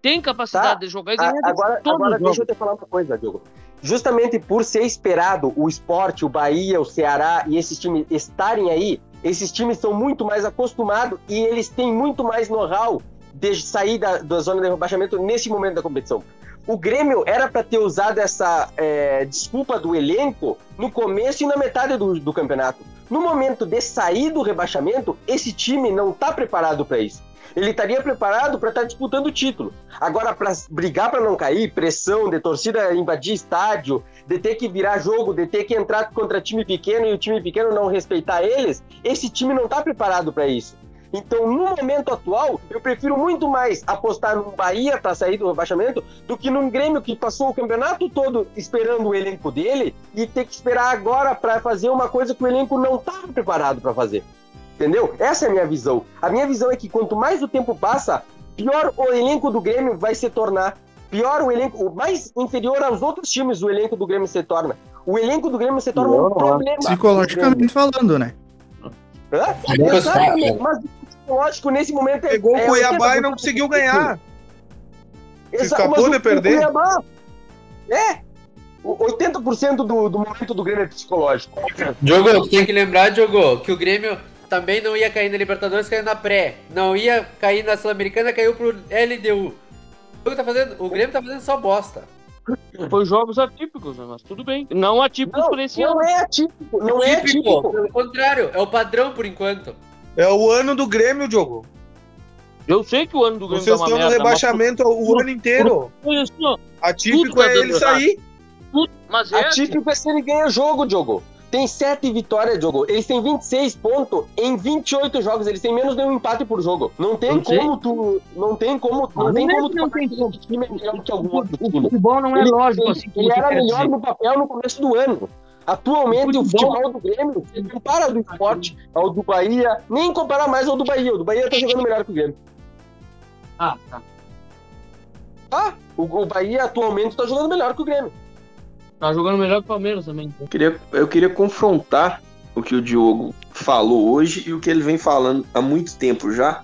tem capacidade Tá. de jogar e ganhar agora agora deixa eu te falar uma coisa, Diogo. Justamente por ser esperado o esporte, o Bahia, o Ceará e esses times estarem aí, esses times são muito mais acostumados e eles têm muito mais know-how de sair da, da zona de rebaixamento nesse momento da competição. O Grêmio era para ter usado essa é, desculpa do elenco no começo e na metade do, do campeonato. No momento de sair do rebaixamento, esse time não está preparado para isso. Ele estaria preparado para estar disputando o título. Agora, para brigar para não cair, pressão de torcida invadir estádio, de ter que virar jogo, de ter que entrar contra time pequeno e o time pequeno não respeitar eles, esse time não está preparado para isso. Então, no momento atual, eu prefiro muito mais apostar no Bahia para sair do rebaixamento do que num Grêmio que passou o campeonato todo esperando o elenco dele e ter que esperar agora para fazer uma coisa que o elenco não estava preparado para fazer. Entendeu? Essa é a minha visão. A minha visão é que quanto mais o tempo passa, pior o elenco do Grêmio vai se tornar. Pior o elenco, o mais inferior aos outros times o elenco do Grêmio se torna. O elenco do Grêmio se torna um problema. Psicologicamente falando, né? Hã? Mas o psicológico nesse momento é. Pegou é o Cuiabá 80% e não conseguiu ganhar. Exato, Escapou de perder. O Cuiabá, é. O 80% do, do momento do Grêmio é psicológico. Diogo, tem que lembrar, Diogo, que o Grêmio também não ia cair na Libertadores, caiu na pré. Não ia cair na Sul-Americana, caiu pro LDU. O, que tá fazendo, o Grêmio tá fazendo só bosta. Foi jogos atípicos, né? mas tudo bem. Não atípicos Não, por esse não ano. é atípico, não é Típico, atípico. Pelo contrário, é o padrão por enquanto. É o ano do Grêmio, Diogo. Eu sei que o ano do Grêmio Vocês tá uma estão no rebaixamento o ano inteiro. mas assim, Atípico tá é ele sair. tudo- mas é assim. Atípico é se ele ganha jogo, Diogo. Tem 7 vitórias, Diogo. Eles têm 26 pontos em 28 jogos. Eles têm menos de um empate por jogo. Não tem sei. como tu. Não tem como. Não Não tem é como tu não tem esse time é melhor que algum outro O time. futebol não é Ele- lógico ele, assim. ele como você era melhor dizer. no papel no começo do ano. Atualmente, O o futebol- futebol do Grêmio, se compara do esporte ao do Bahia, nem comparar mais ao do Bahia. O do Bahia tá jogando melhor que o Grêmio. Ah, tá. Ah, o, o Bahia atualmente tá jogando melhor que o Grêmio. Tá jogando melhor que o Palmeiras também. Eu queria, eu queria confrontar o que o Diogo falou hoje e o que ele vem falando há muito tempo já.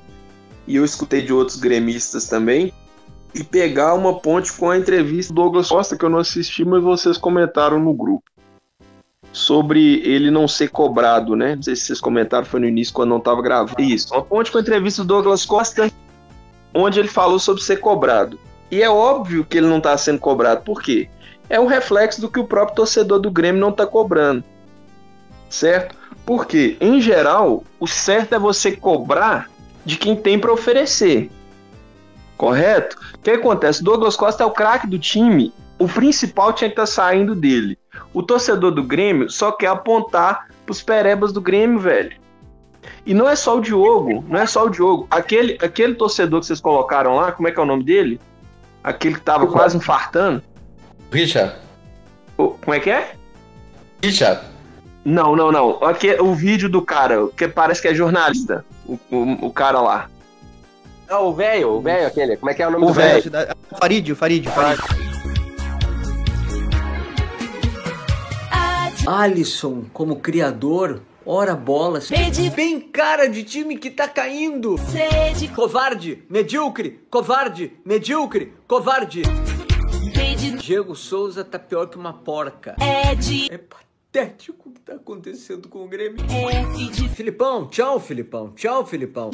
E eu escutei de outros gremistas também. E pegar uma ponte com a entrevista do Douglas Costa, que eu não assisti, mas vocês comentaram no grupo. Sobre ele não ser cobrado, né? Não sei se vocês comentaram, foi no início quando não estava gravando. Isso, uma ponte com a entrevista do Douglas Costa, onde ele falou sobre ser cobrado. E é óbvio que ele não está sendo cobrado. Por quê? é o reflexo do que o próprio torcedor do Grêmio não está cobrando. Certo? Porque, em geral, o certo é você cobrar de quem tem para oferecer. Correto? O que acontece? Douglas Costa é o craque do time. O principal tinha que estar saindo dele. O torcedor do Grêmio só quer apontar pros perebas do Grêmio, velho. E não é só o Diogo, não é só o Diogo. Aquele, aquele torcedor que vocês colocaram lá, como é que é o nome dele? Aquele que tava quase infartando. Richard. Ô, Como é que é? Richard. Não, não, não. Aqui, é o vídeo do cara, que parece que é jornalista. O, o, o cara lá. Não, o velho, o velho aquele. Como é que é o nome O do velho? O Farid, o Farid, o Farid. Alisson, como criador, ora bolas. Bem cara de time que tá caindo. Covarde, medíocre, covarde, medíocre, covarde. Diego Souza tá pior que uma porca. É patético o que tá acontecendo com o Grêmio. Filipão, tchau, Filipão. Tchau, Filipão.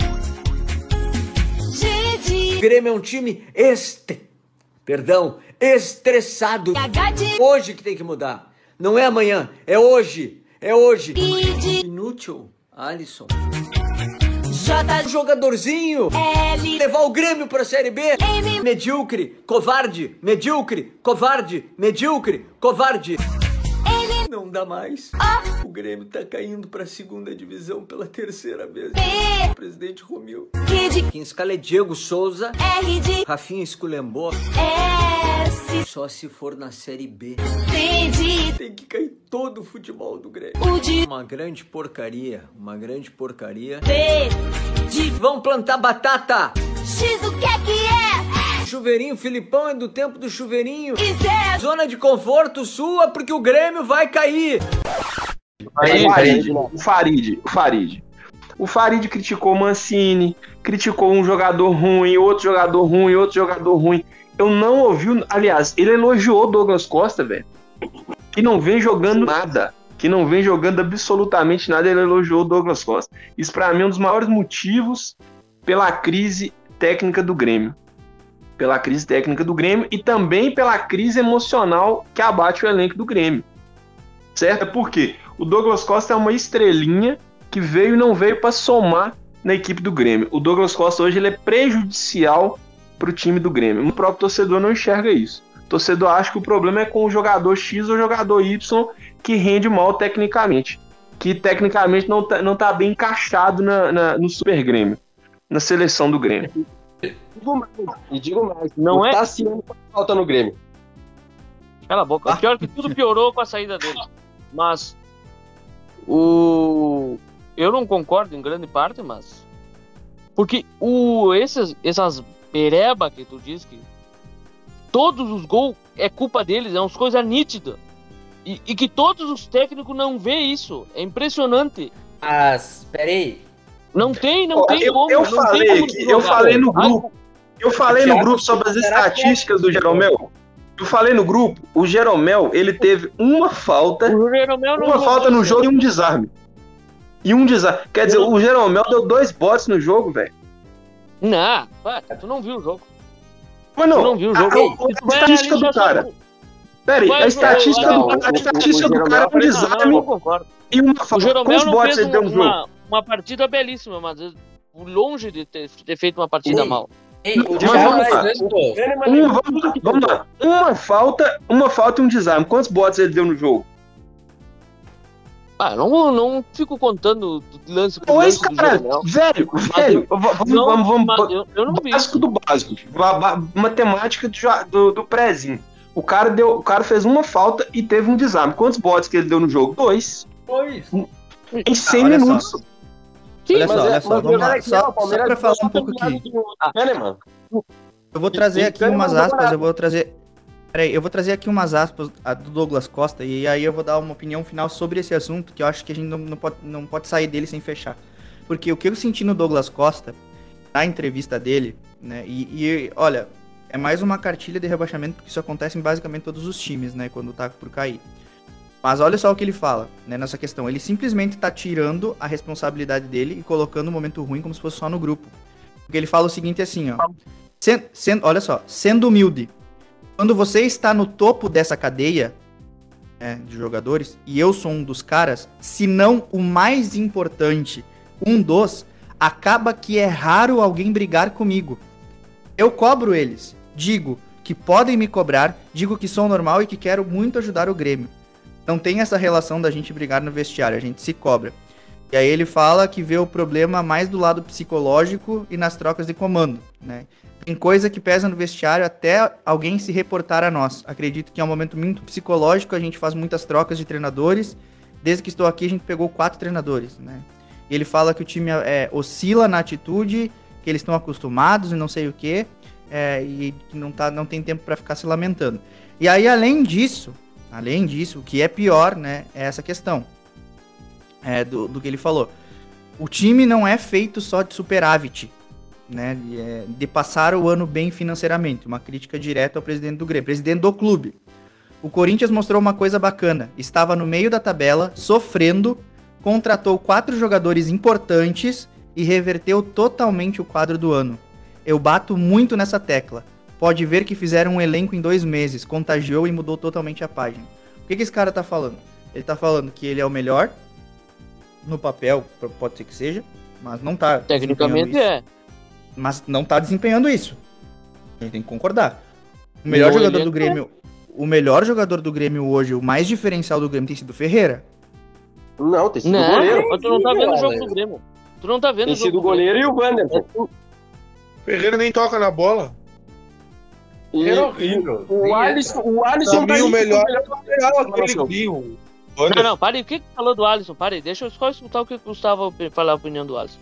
O Grêmio é um time este... Perdão, estressado. Hoje que tem que mudar. Não é amanhã, é hoje. É hoje. Inútil, Alisson. Um jogadorzinho. Levar o Grêmio pra Série B. Medíocre, covarde, medíocre, covarde, medíocre, covarde. Não dá mais. O Grêmio tá caindo pra segunda divisão pela terceira vez. Presidente Romil. Quem escala é Diego Souza. Rafinha esculhambou. Só se for na Série B. Tem que cair todo o futebol do Grêmio. Uma grande porcaria. Uma grande porcaria. Vão plantar batata. X o que é que é? Chuveirinho, Filipão é do tempo do chuveirinho. Zona de conforto sua porque o Grêmio vai cair. Aí, o Farid, o Farid, o Farid. O Farid criticou o Mancini, criticou um jogador ruim, outro jogador ruim, outro jogador ruim. Eu não ouvi, aliás, ele elogiou o Douglas Costa, velho. Que não vem jogando nada. Que não vem jogando absolutamente nada, ele elogiou o Douglas Costa. Isso pra mim é um dos maiores motivos pela crise técnica do Grêmio. Pela crise técnica do Grêmio e também pela crise emocional que abate o elenco do Grêmio. Certo? É porque o Douglas Costa é uma estrelinha que veio e não veio para somar na equipe do Grêmio. O Douglas Costa hoje ele é prejudicial para o time do Grêmio. O próprio torcedor não enxerga isso. O torcedor acha que o problema é com o jogador X ou o jogador Y que rende mal tecnicamente. Que tecnicamente não tá, não tá bem encaixado na, na- no Super Grêmio. Na seleção do Grêmio. Digo mais, E digo mais, Não é? Tassiano faz falta no Grêmio. Cala a boca. Pior que tudo piorou com a saída dele. Mas o eu não concordo em grande parte, mas porque o esses essas pereba que tu diz que todos os gols é culpa deles, é umas coisas nítidas. E, e que todos os técnicos não vê isso. É impressionante. Mas, peraí. Não tem, não Ó, tem eu, como. eu não tem falei aqui, eu falei no grupo. Eu falei no grupo sobre as é estatísticas do Jeromel. Eu falei no grupo, o Jeromel, ele teve uma falta, O Jeromel não uma falta no jogo e um desarme. E um desarme. Quer dizer, o Jeromel deu dois botes no jogo, velho. Não, tu não viu o jogo. Mas Tu não, não viu o a, jogo. a- a vai estatística do cara. Pera aí, a estatística não, do cara, a o- estatística o do cara é um Jeromel- Não, desarme não e uma O falta. Jeromel Quantos não fez ele deu no uma, jogo? uma, uma partida belíssima, mas longe de ter, ter feito uma partida Sim. mal. Ei, o vamos lá. Uma, vamos, lá, vamos lá. Uma falta, uma falta e um desarme. Quantos botes ele deu no jogo? Ah, não, não fico contando lance por Dois, lance do cara. Jeromel. Velho, velho. Vamos, Não, vamos, vamos, eu, eu não vi. básico do básico. Matemática do, do, do prézinho. O cara, deu, o cara fez uma falta e teve um desarme. Quantos botes que ele deu no jogo? Dois. Dois. Em 100 olha só. Minutos. Olha só, é- olha só, vamos lá. Só, só pra falar só um pouco aqui. do Kahneman. Eu vou trazer aqui e umas aspas, eu vou trazer. Peraí, eu vou trazer aqui umas aspas do Douglas Costa e aí eu vou dar uma opinião final sobre esse assunto, que eu acho que a gente não, não, pode, não pode sair dele sem fechar. Porque o que eu senti no Douglas Costa, na entrevista dele, né? E, e, olha, é mais uma cartilha de rebaixamento, porque isso acontece em basicamente todos os times, né? Quando tá por cair. Mas olha só o que ele fala, né, nessa questão. Ele simplesmente tá tirando a responsabilidade dele e colocando o momento ruim como se fosse só no grupo. Porque ele fala o seguinte assim, ó. Sen- sen- olha só, sendo humilde. Quando você está no topo dessa cadeia né, de jogadores, e eu sou um dos caras, se não o mais importante, um dos, acaba que é raro alguém brigar comigo. Eu cobro eles. Digo que podem me cobrar, digo que sou normal e que quero muito ajudar o Grêmio. Não tem essa relação da gente brigar no vestiário, a gente se cobra. E aí ele fala que vê o problema mais do lado psicológico e nas trocas de comando, né? Tem coisa que pesa no vestiário até alguém se reportar a nós. Acredito que é um momento muito psicológico, a gente faz muitas trocas de treinadores, desde que estou aqui a gente pegou quatro treinadores, né? E ele fala que o time é, oscila na atitude, que eles estão acostumados e não sei o quê, é, e que não, tá, não tem tempo para ficar se lamentando. E aí, além disso, além disso, o que é pior, né, é essa questão é, do, do que ele falou. O time não é feito só de superávit, né, de, é, de passar o ano bem financeiramente. Uma crítica direta ao presidente do Grêmio, presidente do clube. O Corinthians mostrou uma coisa bacana. Estava no meio da tabela, sofrendo, contratou quatro jogadores importantes e reverteu totalmente o quadro do ano. Eu bato muito nessa tecla. Pode ver que fizeram um elenco em dois meses, contagiou e mudou totalmente a página. O que, que esse cara tá falando? Ele tá falando que ele é o melhor, no papel, pode ser que seja, mas não tá. Tecnicamente é. Mas não tá desempenhando isso. A gente tem que concordar. O melhor No jogador do elenco, Grêmio. O melhor jogador do Grêmio hoje, o mais diferencial do Grêmio tem sido o Ferreira. Não, tem sido o Não, goleiro. mas tu não tá vendo o jogo do Grêmio. Tu não tá vendo Tem o jogo sido o do Grêmio. goleiro e o Wanderson. Ferreira nem toca na bola. E, Era horrível. o Alisson, o Pra Alisson tá o melhor o lateral aquele Não, não, parei. O que que falou do Alisson? Parei. Deixa eu só escutar o que o Gustavo falar a opinião do Alisson.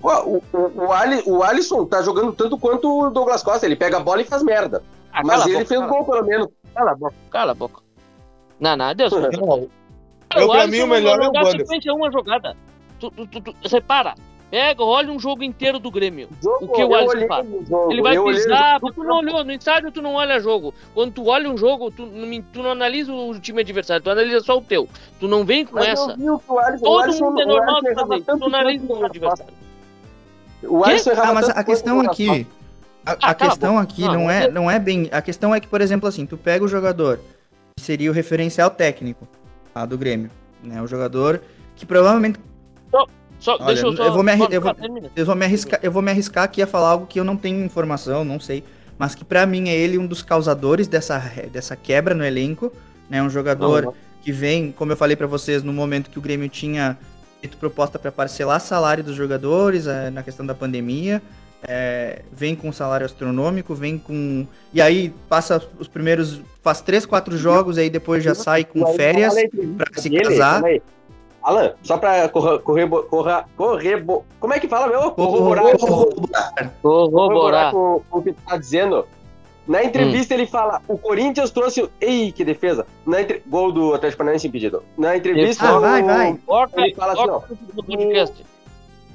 Pô, O, o, o, Ali- o Alisson tá jogando tanto quanto o Douglas Costa. Ele pega a bola e faz merda. Ah, Mas ele boca, fez cala- gol, pelo menos. Cala a boca. Cala a boca. Não, não, Deus. Não, eu, pra mim, o melhor é o a uma jogada. Tu, tu, tu, tu, repara. Pega, olha um jogo inteiro do Grêmio. Jogo, O que o Alisson olhei faz? Ele vai eu olhei pisar, mas tu não olhou. No estádio tu não olha jogo. Quando tu olha um jogo, tu, não- tu não analisa o time adversário, tu analisa só o teu. Tu não vem com Mas essa. eu vi o que o Alisson, o Todo Alisson, mundo é normal de fazer Tu analisa o adversário. O Alisson Ah, mas a questão aqui. A, a Ah, a questão aqui Não, não, é, é- não é bem. A questão é que, por exemplo, assim, tu pega o jogador que seria o referencial técnico tá, do Grêmio. Né? O jogador que provavelmente. Só, Olha, deixa eu só. eu vou me arri- só- eu vou-. Eu vou, me arriscar, eu vou me arriscar aqui a falar algo que eu não tenho informação, não sei. Mas que pra mim é ele um dos causadores dessa, dessa quebra no elenco. Né? Um jogador Não, que vem, como eu falei pra vocês, no momento que o Grêmio tinha feito proposta pra parcelar salário dos jogadores eh, na questão da pandemia. é, vem com salário astronômico, vem com. E aí passa os primeiros. Faz três, quatro jogos, aí depois já sai com férias Olha a entrevista pra se casar. Alan, só pra correr, correr, correr, correr como é que fala, meu? Corroborar. Corroborar, Corroborar. com, com o que tu tá dizendo. Na entrevista ele fala, o Corinthians trouxe... Ei, que defesa! Na entre... Gol do Atlético Paranaense impedido. Na entrevista... Ah, vai, o- vai. Ele fala assim, o podcast.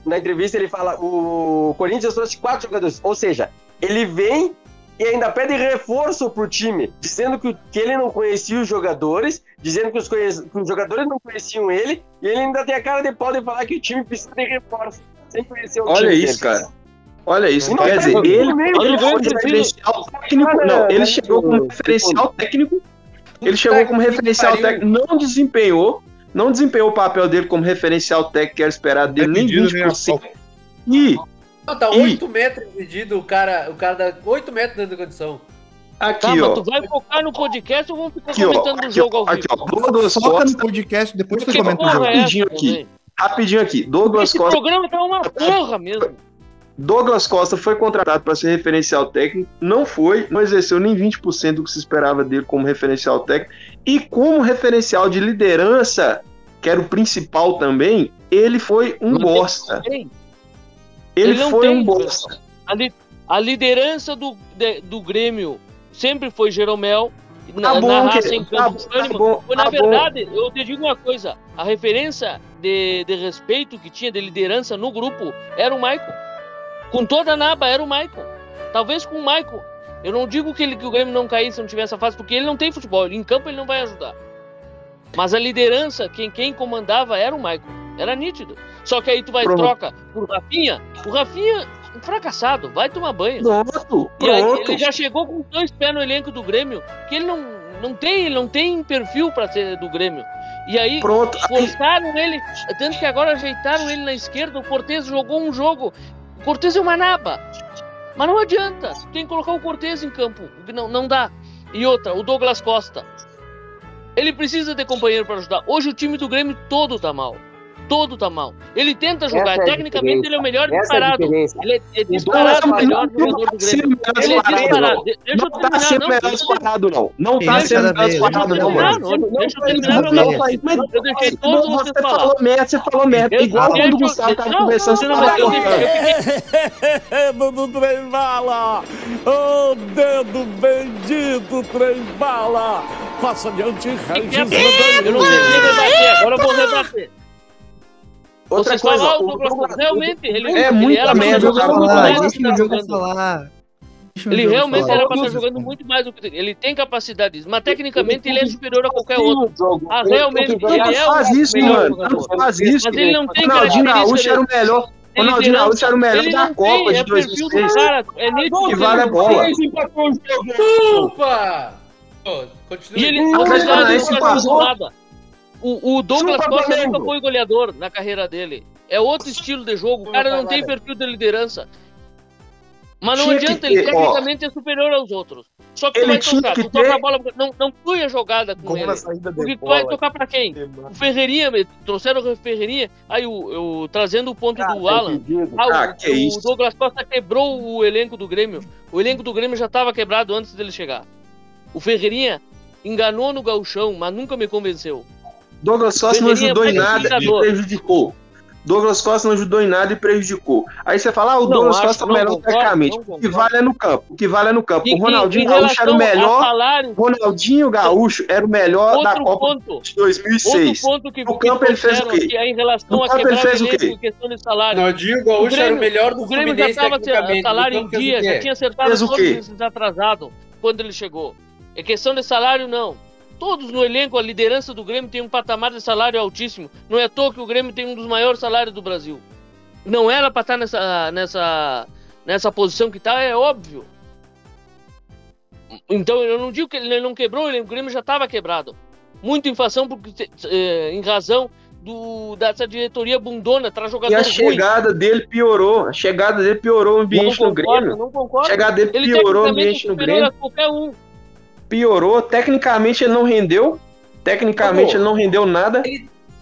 Na entrevista ele fala, o Corinthians trouxe quatro jogadores. Ou seja, ele vem e ainda pede reforço pro time, dizendo que, que ele não conhecia os jogadores, dizendo que os, conhe- que os jogadores não conheciam ele, e ele ainda tem a cara de pau de falar que o time precisa de reforço, sem conhecer o Olha time isso, dele. cara. Olha isso. Não Quer tá dizer, no ele, meio, ele ele foi referencial técnico. Não, ele chegou como referencial técnico. Ele chegou como referencial técnico, não desempenhou. Não desempenhou o papel dele como referencial técnico que era esperado dele, nem pedido nem a 20%. E Não, tá Ih. 8 metros medido, o cara, o cara dá 8 metros dentro da condição. aqui, Tá, mas ó. tu vai focar no podcast ou vamos ficar Aqui, ó. comentando o Aqui, jogo ó. ao Aqui, vivo? ó. Douglas Foca no Costa. podcast, depois tu comenta o jogo. é essa, Rapidinho aqui. velho? Rapidinho aqui. Douglas Esse Costa. programa tá uma porra mesmo. Douglas Costa foi contratado para ser referencial técnico, não foi, não exerceu nem 20% do que se esperava dele como referencial técnico, e como referencial de liderança, que era o principal também, ele foi um Mas bosta. Tem. Ele, ele não foi tem, um bosta. A, li- a liderança do, de- do Grêmio sempre foi Jeromel. Na, Tá bom, na raça em tá- campo, tá ânimo. bom, na tá bom. verdade, eu te digo uma coisa: a referência de, de respeito que tinha de liderança no grupo era o Maicon. Com toda a naba, era o Maicon. Talvez com o Maicon. Eu não digo que, ele, que o Grêmio não caísse se não tivesse essa fase, porque ele não tem futebol. Em campo ele não vai ajudar. Mas a liderança, quem, quem comandava era o Maicon. Era nítido. Só que aí tu vai Pronto. troca por Rafinha. O Rafinha, um fracassado, vai tomar banho. Pronto, E aí ele já chegou com dois pés no elenco do Grêmio, que ele não, não tem, não tem perfil pra ser do Grêmio. E aí Pronto. Forçaram ele, tanto que agora ajeitaram ele na esquerda, o Cortez jogou um jogo. O Cortez é uma naba. Mas não adianta, tem que colocar o Cortez em campo, não, não dá. E outra, o Douglas Costa. Ele precisa de companheiro para ajudar. Hoje o time do Grêmio todo tá mal. Todo tá mal. Ele tenta jogar, Essa é tecnicamente diferença. ele é o melhor Essa é disparado. diferença. Ele é, é O disparado o melhor não jogador tá do sendo Grêmio. Ele é disparado, disparado. não. De- Deixa eu Não tá terminar, sendo não. melhor Deixa eu disparado, não. Não tá sendo disparado, não, mano. Não, não, deixa eu terminar Não, não, Eu deixei todos você vocês falar. falou merda, você falou merda. Igual quando o Gustavo tava não, conversando, não, você não, cortando. Dedo do trem bala! Ô dedo bendito trem bala! Passa adiante, Regis Eu não sei rebater, agora eu vou rebater. Outra Vocês coisa, falaram o do Douglas. Realmente, ele, É ele muita era pra merda, o muito falar, mais do deixa que o jogo jogando. falar. O Ele realmente falar. era pra estar jogando muito mais do que. Ele tem capacidade disso, mas tecnicamente ele é superior a qualquer outro. Ah, realmente, ele é faz o isso, melhor mano. faz isso. Mas ele não tem Ronaldinho característica Gaúcho era o melhor. Ronaldinho. Gaúcho era o melhor Ele da Copa de é perfil do 2006. cara. É nítido Que ele vale a bola. Desculpa! Ô, Continue. E ele O não faz nada. O, o Douglas Chupa, Costa Flamengo. nunca foi goleador na carreira dele. É outro estilo de jogo. O cara não tem perfil de liderança. Mas não Tinha adianta, ele ter, ó. tecnicamente é superior aos outros. Só que tu Ele vai tocar, tu toca ter- a bola, não, não flui a jogada com Como ele. Porque tu vai tocar pra quem? O Ferreirinha, trouxeram o Ferreirinha, aí o, o- trazendo o ponto do Alan. Ah, o, Ah, que o isso. Douglas Costa quebrou o elenco do Grêmio. O elenco do Grêmio já estava quebrado antes dele chegar. O Ferreirinha enganou no gauchão, mas nunca me convenceu. Douglas Costa não ajudou em nada e prejudicou. Douglas Costa não ajudou em nada e prejudicou. Aí você fala, ah, o Não, Douglas acho- Costa é o melhor concordo, tecnicamente. O que vale é no campo. O que vale é no campo. E- o Ronaldinho Gaúcho era o melhor. salário, Ronaldinho Gaúcho era o melhor da outro Copa ponto. de 2006. Outro ponto que, No que campo ele fez o quê? que é em relação No campo ele fez o quê? questão de salário. Ronaldinho Gaúcho era o melhor do O Grêmio já estava salário em o dia, já tinha acertado o todos esses atrasados quando ele chegou. É questão de salário, não. Todos no elenco, a liderança do Grêmio tem um patamar de salário altíssimo. Não é à toa que o Grêmio tem um dos maiores salários do Brasil. Não era para estar nessa, nessa, nessa posição que tá, é óbvio. Então eu não digo que ele não quebrou, o Grêmio já estava quebrado. Muito inflação porque, eh, em razão do, dessa diretoria bundona, traz E jogador a ruim. chegada dele piorou. A chegada dele piorou o ambiente não no concordo, Grêmio. não concordo. A chegada dele Ele piorou o ambiente é no Grêmio. a qualquer um. Piorou. Tecnicamente ele não rendeu. Tecnicamente Pô, ele não rendeu nada.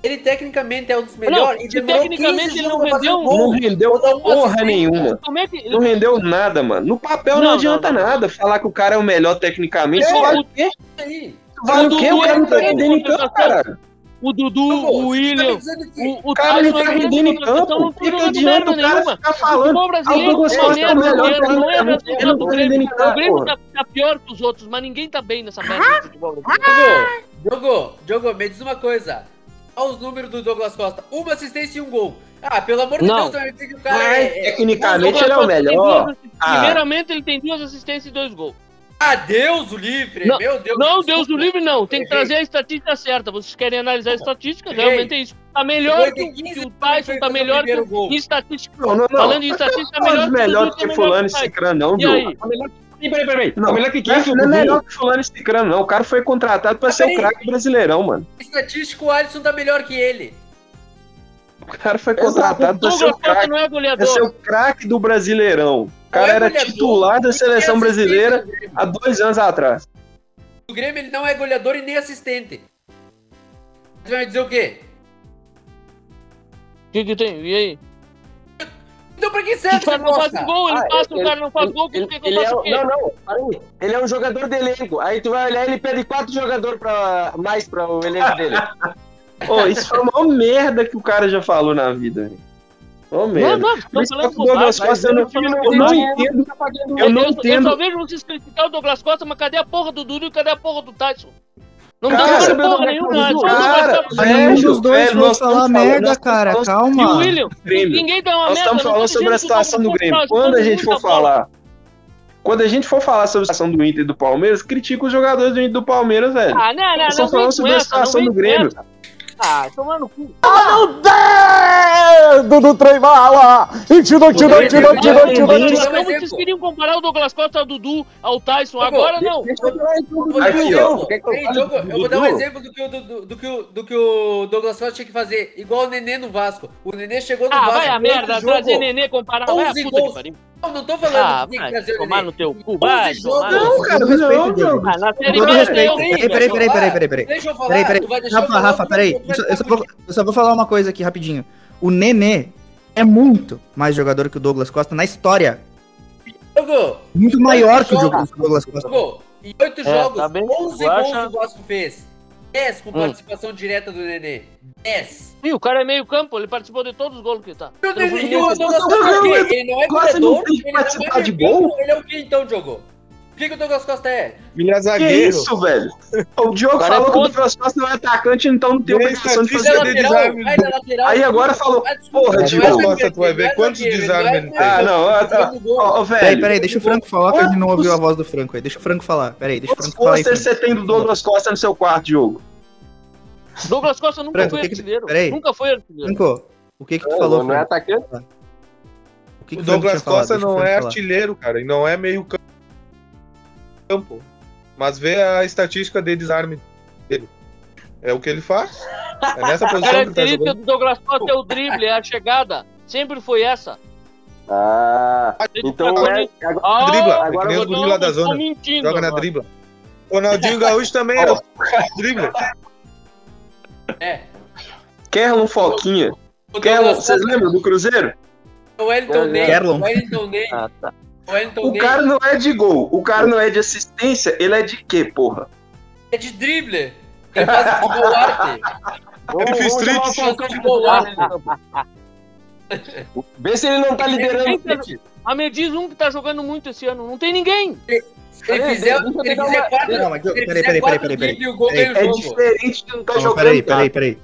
Ele tecnicamente é um dos melhores. Não, e tecnicamente 15 ele não rendeu, um gol. Não rendeu uma porra nenhuma. É que ele- Não rendeu nada, mano. No papel não, Não, adianta não, não. nada falar que o cara é o melhor tecnicamente. É, vale o- o quê? Aí. Vale o quê? O cara não tá é rendendo em campo, contratação. cara. O Dudu, Pô, o tá William, que- o, o O cara não tá rendendo em campo. não O adianta merda o cara nenhuma. ficar O falando? futebol o brasileiro o do tá rendendo em Grêmio. O Grêmio tá, tá pior que os outros, mas ninguém tá bem nessa merda do futebol brasileiro. Diogo, Diogo, me diz uma coisa. Olha os números do Douglas Costa. Uma assistência e um gol. Ah, pelo amor de Não. Deus, o cara Mas, é... é- tecnicamente O ele é o melhor. duas Ah. Primeiramente, ele tem duas assistências e dois gols. Ah, Deus o livre. Não, Meu Deus. Não. Deus do livre não. Tem que trazer a estatística certa. Vocês querem analisar a estatística? Realmente é isso. Tá melhor que, o- 15 que o Tyson, tá o melhor que o, em estatística. Não, não, não. Falando em estatística, tá Não melhor é que o melhor que tá fulano e que o cicrano, não, aí? Peraí, peraí, peraí. Não, melhor que quem? não, que o não é melhor que fulano e cicrano, não. O cara foi contratado pra ser o craque brasileirão, mano. Estatístico, o Alisson tá melhor que ele. O cara foi contratado o pra ser o é Pra ser o craque do Brasileirão. O cara era goleador, titular da seleção brasileira do há dois anos atrás. O Grêmio ele não é goleador e nem assistente. Você vai me dizer o quê? O que que tem? E aí? Então pra que O serve cara essa não faz gol, ele Ah, passa, o ele- cara não faz ele- gol, o que ele- que eu ele é faço o- o quê? Não, não, peraí. Ele é um jogador de elenco. Aí tu vai olhar ele pede quatro jogadores pra, mais pra o elenco dele. Pô, isso foi a maior merda que o cara já falou na vida. velho. Não, merda. não, que falando Douglas. Costa, eu não, eu não entendo. Eu não Eu entendo. só vejo vocês criticar o Douglas Costa, mas cadê a porra do Dudu e cadê a porra do Tyson? Não Cara, tá porra nenhuma, Cara, só o Douglas Costa. velho, Nenhum dos dois velho, vão nós falar estamos merda, nós cara. estamos E o Calma. William? Grêmio. Ninguém dá uma Nós meta. estamos não falando sobre a situação do Grêmio. Tá Quando a gente for falar. Quando a gente for falar sobre a situação do Inter e do Palmeiras, critica os jogadores do Inter e do Palmeiras, velho. Ah, não, não, Nós não. estamos vem falando sobre a não situação do Grêmio. essa. Ah, tomar no cu. Dedo do trem bala! E tirou, tirou, tirou, tirou, tirou, tirou. Vocês queriam comparar o Douglas Costa ao Dudu, ao Tyson, agora não. Aqui, ó. Eu vou dar um exemplo do que, o, do, que o, do que o Douglas Costa tinha que fazer. Igual o Nenê no Vasco. O Nenê chegou no Ah, Vasco. vai a merda, trazer Nenê comparar. Vai a 11 puta que gols. Não, não tô falando Ah, que tem que trazer tomar no teu cu, 11 vai tomar Não, cara, respeito, não. Diogo. Ah, na Série B respeito. é. Peraí, peraí, peraí, peraí, peraí, peraí. Deixa eu falar. Peraí, peraí. tu vai deixar eu Rafa, falar, Rafa, peraí. Eu só, eu só ficar vou, eu só vou falar uma coisa aqui rapidinho. O Nenê é muito mais jogador que o Douglas Costa na história. Diogo, Muito maior que o. Douglas Douglas Costa. Diogo, em 8 É, jogos, tá bem. 11 Tu gols o Vasco fez. 10 com Hum. participação direta do Nenê. 10. Ih, o cara é meio campo, ele participou de todos os gols que tá. E e Não, não, Costa não, é não, Ele não é goleador, tem que ele não é participar de gol? campo, Ele é o que então, Diogo? O que, que o Douglas Costa é? Ele é Que zagueiro. isso, velho? O Diogo Cara, falou é que o. Douglas Costa não é atacante, então não tem obrigação de Ele é fazer. de lateral, desarme. vai na lateral. Aí agora falou, Ah, porra, é Diogo. Costa, tu vai ver é quantos desarmes não é ele tem. Ah, não, ó, zagueiro, ó, gol. ó, Peraí, velho. peraí, deixa o Franco falar que a gente não ouviu a voz do Franco aí. Deixa o Franco falar. Peraí, deixa o Quantos Franco falar posters Franco. você tem do Douglas Costa no seu quarto, Diogo? Douglas Costa nunca Franco, foi que que- artilheiro. peraí. Nunca foi artilheiro. Franco, o que que tu Não, falou, não é atacante. O que que O Douglas? Costa não é falar. artilheiro, cara, e não é meio cam- campo. Mas vê a estatística de desarme dele. É o que ele faz. É nessa A posição que ele tá característica do Douglas Costa é o drible, é a chegada. Sempre foi essa. Ah, então tá é. Agora, Ah, Dribla, é que agora nem os guri lá da não, zona. Joga na agora. dribla. Ronaldinho Gaúcho também era dribla. É. Kerlon Foquinha. O Kerlon, vocês lembram do Cruzeiro? o Wellington Ney. Kerlon. O Wellington Ney. Ah, tá. O Wellington O Ney cara não é de gol, o cara não é de assistência, ele é de quê, porra? é de drible. Ele faz futebol arte. Ele fez arte. Vê se ele não tá liderando. Ah, me diz um que tá jogando muito esse ano. Não tem ninguém. Se ele fizer, ele fizer uma- quatro, Não, mas peraí, peraí, peraí, peraí, o gol peraí. o É jogo. diferente de não tá Não, jogando. peraí, peraí, peraí.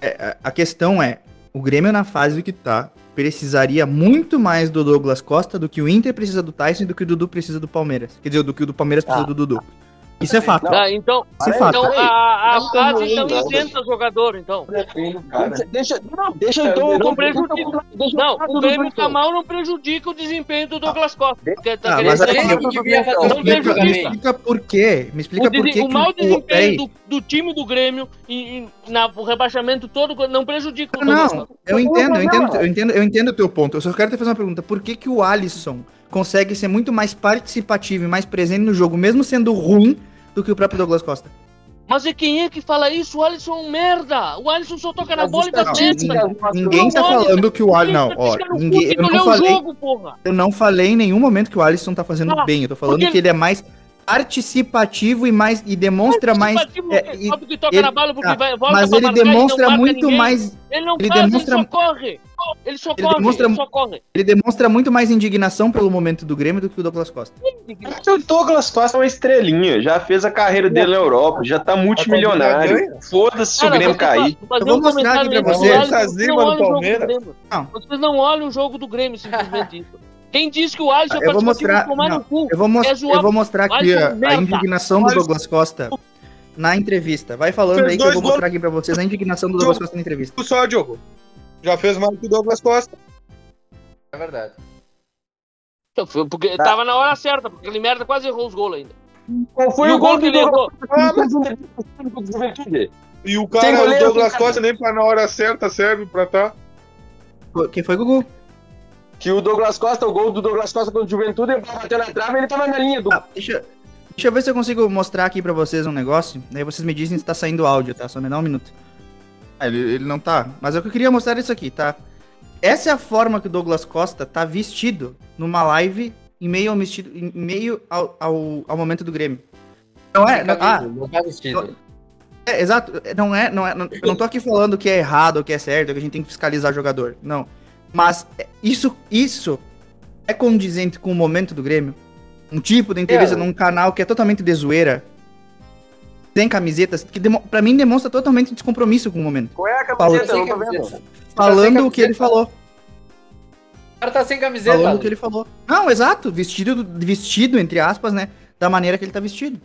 É, a- questão é, o Grêmio na fase que tá, precisaria muito mais do Douglas Costa do que o Inter precisa do Tyson e do que o Dudu precisa do Palmeiras. Quer dizer, do que o do Palmeiras precisa Ah. do Dudu. Isso é fato. Tá, então, Isso é fato. então a, a Não fase como então isenta o jogador, então. Deixa, deixa, não, deixa então. Não eu- prejudica. eu Não, o Grêmio tá mal não prejudica o desempenho do Douglas Costa. Porque tá Ah, querendo assim, Não explica, me explica por quê. Me explica por quê o mau Peraí. desempenho do, time do Grêmio e, na, o rebaixamento todo não prejudica o Douglas Não, Costa. eu entendo, eu entendo, eu entendo, eu entendo o teu ponto. Eu só quero te fazer uma pergunta. Por que, que o Alisson consegue ser muito mais participativo e mais presente no jogo, mesmo sendo ruim, do que o próprio Douglas Costa? Mas e quem é que fala isso? O Alisson é um merda. O Alisson só toca na bola e dá merda. mostram- Ninguém tá falando que o Alisson. Não, ó, cu, ninguém, eu não falei. jogo, porra. Eu não falei em nenhum momento que o Alisson tá fazendo Ah, bem. Eu tô falando porque que ele é mais participativo e mais e demonstra mais. É, e- porque toca ele- na bola, porque tá, vai, volta mas ele demonstra muito ninguém. mais. Ele não ele faz, demonstra- ele só corre. Ele só Ele demonstra- ele só corre. Ele demonstra muito mais indignação pelo momento do Grêmio do que o Douglas Costa. Porque o Douglas Costa é uma estrelinha, já fez a carreira dele na Europa, já tá multimilionário. Foda-se se o Grêmio você cair. Eu vou um mostrar aqui pra Tá vocês acima não do olham o jogo Palmeiras. Grêmio. Não. Vocês não olham o jogo do Grêmio, simplesmente isso. Quem disse que o Alisson é Eu vou mostrar. tomar não, no cu. eu, vou mos- É eu vou mostrar aqui a, a indignação do. Douglas Costa na entrevista. Vai falando Fez aí que eu vou gols. mostrar aqui pra vocês a indignação do Douglas Costa na entrevista. Só, Diogo. Já fez mais que o Douglas Costa. É verdade. Foi Porque tava na hora certa, porque aquele merda quase errou os gols ainda. Qual foi e o o gol gol que ele ele errou? Ah, mas o. E o cara, o goleiro, Douglas cara. Costa, nem pra na hora certa serve pra tá. Quem foi, Gugu? Que o Douglas Costa, o gol do Douglas Costa contra o Juventude, ele bateu na trave ele tava na linha do. Ah, deixa, deixa eu ver se eu consigo mostrar aqui pra vocês um negócio. Daí vocês me dizem se tá saindo áudio, tá? Só me dá um minuto. Ah, ele, ele não tá. Mas eu queria mostrar isso aqui, tá? Essa é a forma que o Douglas Costa tá vestido numa live em meio ao, vestido, em meio ao, ao, ao momento do Grêmio. Não é? Não, ah, não tá vestido. É, exato. Não é, não é, não, eu não tô aqui falando que é errado ou que é certo, que a gente tem que fiscalizar o jogador. Não. Mas é, isso, isso é condizente com o momento do Grêmio. Um tipo de entrevista É. num canal que é totalmente de zoeira. Sem camisetas, que pra mim demonstra totalmente descompromisso com o momento. Qual é a Paulo, camiseta? Eu tô Sem vendo. camiseta. Falando o que ele falou. O cara tá sem camiseta. Falando o que ele falou. Não, exato. Vestido, vestido, entre aspas, né? Da maneira que ele tá vestido.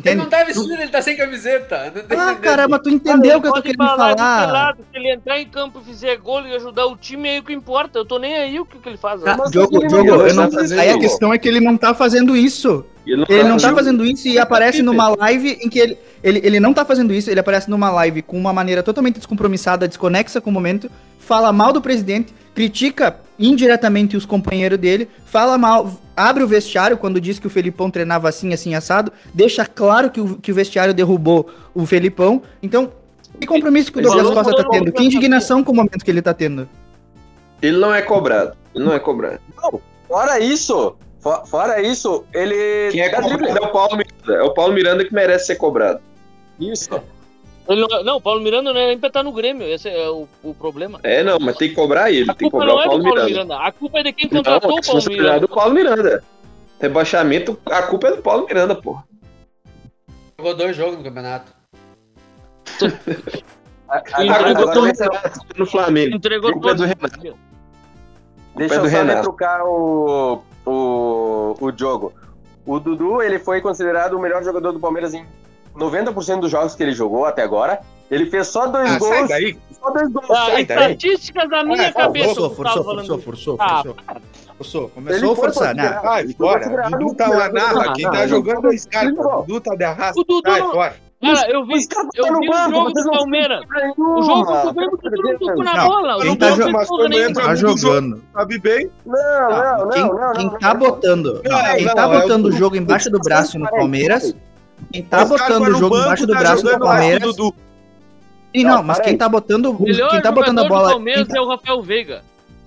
Ele Entende? não tá vestido, ele tá sem camiseta. Tá Ah, caramba, tu entendeu o que eu tô querendo falar falar. pelado, Se ele entrar em campo e fizer gol e ajudar o time, é aí o que importa. Eu tô nem aí o que, que ele faz. Ah, Diogo, ele Diogo, não eu não- tá aí a questão é que ele não tá fazendo isso. Ele não, Ele não tá fazendo- fazendo isso e aparece numa live em que ele, ele. Ele não tá fazendo isso, ele aparece numa live com uma maneira totalmente descompromissada, desconexa com o momento, fala mal do presidente, critica indiretamente os companheiros dele, fala mal, abre o vestiário quando diz que o Felipão treinava assim, assim, assado, deixa claro que o, que o vestiário derrubou o Felipão. Então, que compromisso que o Douglas Costa tá tendo? Que indignação com o momento que ele tá tendo? Ele não é cobrado. Ele não é cobrado. Não, fora isso, fo- fora isso, ele. Quem é cobrado é o Paulo Miranda. É o Paulo Miranda que merece ser cobrado. Isso. Ele não, não, o Paulo Miranda não é nem pra estar no Grêmio, esse é o, o problema. É, não, mas tem que cobrar ele. A Tem que culpa cobrar não o é Paulo do Paulo Miranda. Miranda, a culpa é de quem Não, contratou a o Paulo responsabilidade é Miranda. do Paulo Miranda. Rebaixamento, a culpa é do Paulo Miranda, porra. Jogou dois jogos no campeonato. Agora, Agora, agora, o Renato no Flamengo. Entregou Culpa é do. Renato. Deixa é eu do só Renato. retrucar o, o, o jogo. O Dudu, ele foi considerado o melhor jogador do Palmeiras em 90% dos jogos que ele jogou até agora. Ele fez só dois Ah, sai gols. daí. Só dois gols. Ah, sai daí. estatísticas da minha Ah, cabeça. Forçou, forçou, forçou, forçou, Ah, forçou. Forçou, Ele começou a forçar, né? Sai ele foi fora. considerado Dudu o tá narra. jogador. Quem Não, tá não, jogando é esse cara. Ele jogou. Dudu tá de arrasto. O Dudu Sai não- fora. Cara, eu vi, eu vi o jogo do não Palmeiras. O jogo do Grêmio, o não tocou na Não, bola. quem não tá mas quando entra Tá jogando. Sabe bem? Não, não, quem, não, não, quem não, tá não. botando, Não, quem não, tá é o botando o jogo embaixo do braço no Palmeiras, quem tá botando o jogo embaixo do tá braço do o Palmeiras. Dudu. E Não, mas quem tá botando, O melhor quem tá botando a jogador do bola, Palmeiras quem- é o Rafael Veiga.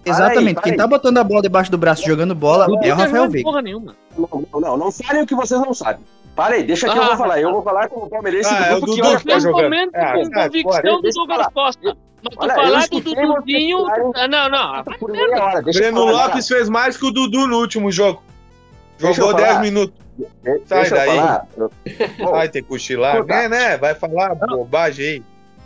exatamente, quem aí. tá botando a bola debaixo do braço jogando bola é o não Rafael Veiga. porra nenhuma. Não, não, não, não falem o que vocês não sabem. Para aí, deixa que eu Ah. vou falar. Eu vou falar com o palmeirense Ah, é o do grupo que Dudu olha que tá Tem um jogando. momento Ah, com convicção do Douglas. Costa. Mas tu Olha, falar do Duduzinho... Ah, Não, não. eu Breno Lopes fez mais que o Dudu no último jogo. Jogou falar. 10 minutos. Sai Deixa daí. Vai ter que cochilar. Escuta. Né, né? Vai falar bobagem aí.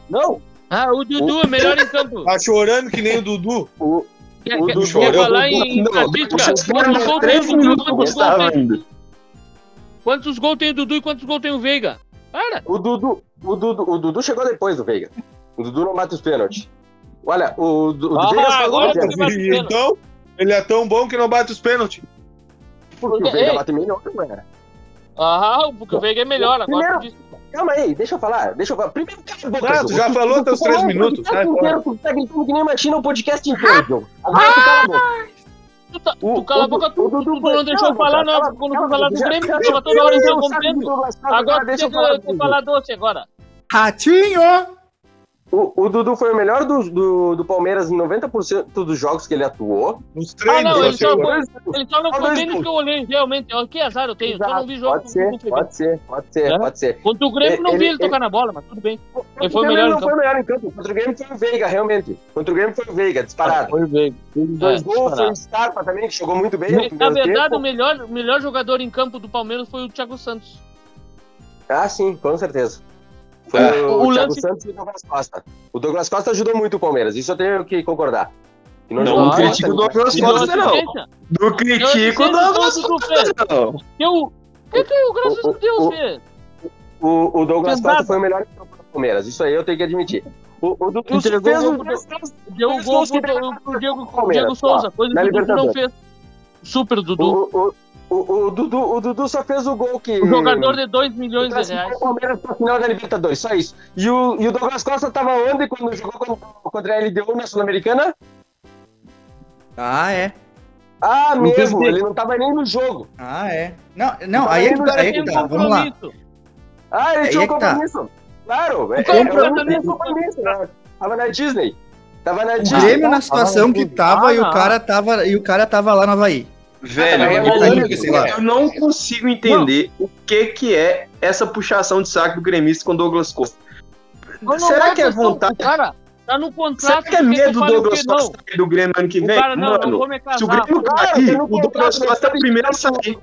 Não, Ah, o Dudu é melhor em campo. Tá chorando que nem o Dudu. o, Quer, o quer, Dudu quer chorou. falar em Não, estatística? eu Quantos gols tem o Dudu? minutos Quantos eu gostava gols tem? ainda. Quantos gols tem o Dudu e quantos gols tem o Veiga? Para. O Dudu, o Dudu, o Dudu chegou depois do Veiga. O Dudu não mata os pênaltis. Olha, o, o Ah, Veiga pênalti. então, ele é tão bom que não bate os pênaltis. Porque o Ei. Veiga bate melhor, não é? Ah, porque o Veiga é melhor. Agora tu Primeiro- diz- Calma aí, deixa eu falar. Deixa eu falar. Primeiro, cala a boca, Ah, tu já falou teus três o minutos, fora. inteiro, Tu tá gritando que nem machina o podcast inteiro, Diogo. Agora tu cala a boca. Tu, tá, O- tu cala a o- boca, tu, o Dudu tu não deixou eu calma, falar, não. Quando tu falar do Grêmio, tu tava toda hora eu então saco do contendo. Douglas Costa, Agora tu deixa tem eu que que falar doce agora. Ratinho! O, o Dudu foi o melhor do, do, do Palmeiras em 90% dos jogos que ele atuou. Nos Ah, treinos, não, ó, ele só, foi, ele só não foi bem nos gols. que eu olhei, realmente. Que azar eu tenho, só não vi jogo. Pode ser, não bem. pode ser, pode ser, É? pode ser. Contra o Grêmio, não Ele- vi ele ele- tocar na bola, mas tudo bem. Ele foi o Contra melhor não foi campo. o melhor em campo. Contra o Grêmio foi o Veiga, realmente. Contra o Grêmio foi o Veiga, disparado. Foi o Veiga. Dois É, gols, foi o Scarpa também, que jogou muito bem. no Na verdade, o melhor, o melhor jogador em campo do Palmeiras foi o Thiago Santos. Ah, sim, com certeza. Foi É. o, O Thiago lance- Santos e o Douglas Costa. O Douglas Costa ajudou muito o Palmeiras, isso eu tenho que concordar. Que Não, não muito critico o. Douglas Costa, não. Não critico o Douglas do Costa, não. Eu, o que, que o graças O- a Deus o- fez? O, o Douglas. Costa foi o melhor campo do Palmeiras, isso aí eu tenho que admitir. O, o Dudu Entregou fez o Deu o dois gol que pro, Diego, Diego Souza, coisa que o Dudu não fez. Super Dudu. O, o, o, o, Dudu, o Dudu só fez o gol que. Um jogador de 2 milhões de reais. o Palmeiras pra final da Libertadores, só isso. E o, e o Douglas Costa tava onde quando jogou contra, a LDU na Sul-Americana? Ah, é. Ah, No mesmo, ele não tava nem no jogo. Ah, é. Não, não, Tá aí é que vendo? tá, aí é que um tá. Vamos lá. Ah, ele Aí tinha um é que tá. compromisso. Claro, é, cara é, tá não tinha nesse- compromisso, né? Tava na Disney. Tava na O Disney. Grêmio na situação que tava Ah, e o não. cara tava e o cara tava lá no Havaí. Velho, Ah, tá, eu, mas tá não- lá. eu não consigo entender o que que é essa puxação de saco do gremista com o Douglas Costa. Não, não Será que é vontade? Cara, tá no Será contrato. que é medo do Douglas? Não. Costa sair do Grêmio ano que O vem? cara, não, não Mano, vou me se o casar. Grêmio Cara, cair, o Douglas contrato, Costa é o primeiro a sair.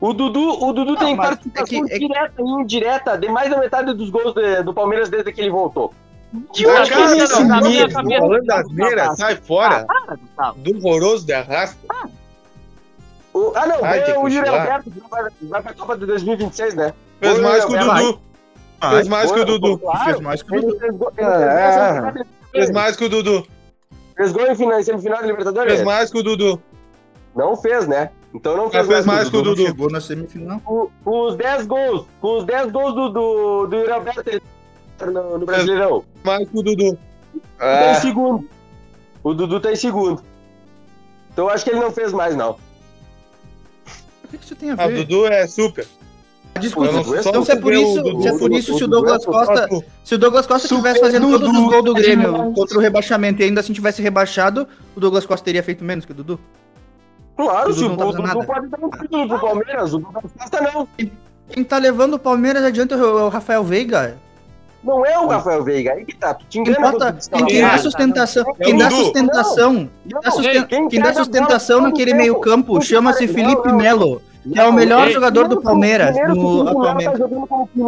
O Dudu, o Dudu tem participação é que- é que- direta e indireta de mais da metade dos gols de- do Palmeiras desde que ele voltou. Que Cara, cara, não, não, na minha medo? cabeça- Falando das neiras, sai fora. Para, Gustavo. Do horroroso de arrasto. O- ah, não, Ai, o Yuri cochilar. Alberto, vai, vai pra Copa de 2026, né? Fez Oi, mais que o. Dudu. Fez mais que o Dudu. Fez mais que o Dudu. fez Ah, fez é. semifinal de Fez Libertadores. mais que o Dudu. Fez gol em final- em semifinal de Libertadores? Fez mais que o Dudu. Não fez, né? Então não fez, fez mais, que o Dudu. Chegou na semifinal. Com, os 10 gols, com os 10 gols do, do, do Yuri Alberto ele no, no Brasileirão. Mais que o Dudu. Tá em Ah, segundo. O Dudu tá em segundo. Então eu acho que ele não fez mais, não. O que que isso tem a Ah, o ver? Dudu é super. Desculpa. Então se é por o isso, Dudu- se é por o isso se o Douglas o Costa, se o Douglas Costa Super tivesse fazendo todos os gols do Grêmio contra o rebaixamento e ainda assim tivesse rebaixado, o Douglas Costa teria feito menos que o Dudu? Claro, O se Dudu o não tá Dudu fazendo nada. pode dar um título pro Palmeiras, o Douglas Costa não. Quem tá levando o Palmeiras adianta é o Rafael Veiga. Não é o Rafael Veiga, aí que tá. Tu te engana tu quem, fala. quem dá sustentação, É quem dá sustentação, Não, dá susten- quem quem dá sustentação naquele meio campo chama-se para- Felipe. Melo, que é o melhor ei, jogador do Palmeiras no Melo atualmente.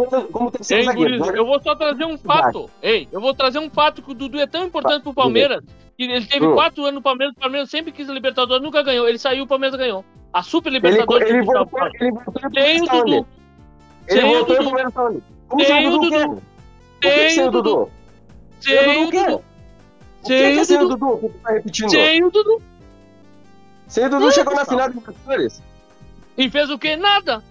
Tá como, Ei, zagueiro. eu vou só trazer um fato. Ei, eu vou trazer um fato que o Dudu é tão importante pro Palmeiras que ele teve Hum. quatro anos no Palmeiras, o Palmeiras sempre quis a Libertadores, nunca ganhou. Ele saiu, o Palmeiras ganhou. A Super Ele, Libertadores. ele, Gustavo voltou, ele voltou Tem o Dudu. Ele voltou pro. Palmeiras Tem o Dudu? Tem o Dudu? Sem o Dudu o o? Dudu. O Sem é Dudu. Que tu tá repetindo? Sem o Dudu. Sem o Dudu chegou na final da Libertadores. E fez o quê? Nada.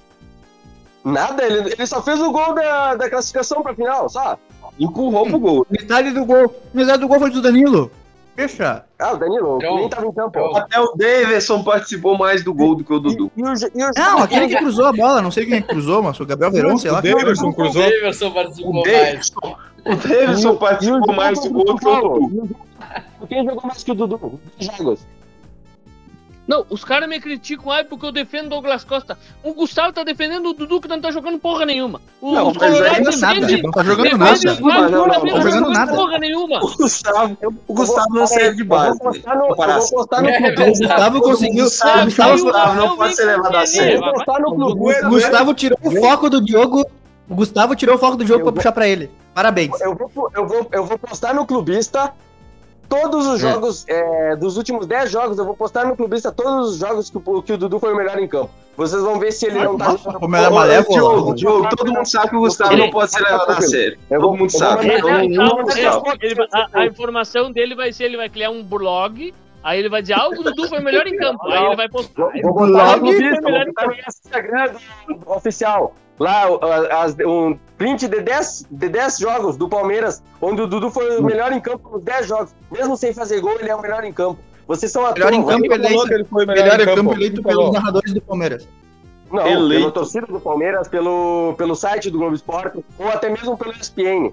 Nada, ele, ele só fez o gol da, da classificação pra final, só. empurrou pro gol. Metade do gol, metade do gol foi do Danilo. Fecha. Ah, o Danilo Então, nem tava em campo. então. Até o Davidson participou mais do gol do que o Dudu. E, e o, e o, Não, aquele que cruzou a bola, não sei quem é cruzou, mas o Gabriel Verão, sei lá. O Davidson cruzou. O Davidson participou O mais. O Davidson participou mais do gol do que o Dudu. Quem jogou mais que o Dudu? Jogos. Não, os caras me criticam, ai, porque eu defendo o Douglas Costa. O Gustavo tá defendendo o Dudu que não tá jogando porra nenhuma. O, Não, os Não é nada, defende- não tá jogando nada. Não, não, não, não tá tá jogando jogando nada. porra nenhuma. O Gustavo, o Gustavo não serve de base. vou postar no, eu vou postar no É clube. O Gustavo conseguiu. O Gustavo, o Gustavo não pode ser levado a sério. Clube. o Gustavo tirou o foco do Diogo. O Gustavo tirou o foco do jogo Eu pra vou- puxar pra ele. Parabéns. Eu vou, eu, vou, eu vou postar no clubista todos os jogos, é, dos últimos 10 jogos, eu vou postar no clubista todos os jogos que, o- que o Dudu foi o melhor em campo. Vocês vão ver se ele não tá. Como ela é malévola. Diogo, Diogo, todo mundo sabe que o Gustavo não pode ser levado a sério. Todo mundo sabe. Ele- ele- ele vai- a, a informação dele vai ser, ele vai criar um blog, aí ele vai dizer, ah, o Dudu foi o melhor em campo. Aí ele vai postar. Vou, botar no Dudu foi clubista, o vou melhor em botar campo. no Instagram do- oficial. Lá, as- um print de 10, de 10 jogos do Palmeiras, onde o Dudu foi o melhor em campo nos 10 jogos. Mesmo sem fazer gol, ele é o melhor em campo. Vocês são Melhor em atores. campo eleito. ele foi Melhor em campo Quem eleito pelos narradores do Palmeiras. Não, Eleito. pela torcida do Palmeiras, pelo, pelo site do Globo Esporte, ou até mesmo pelo ESPN.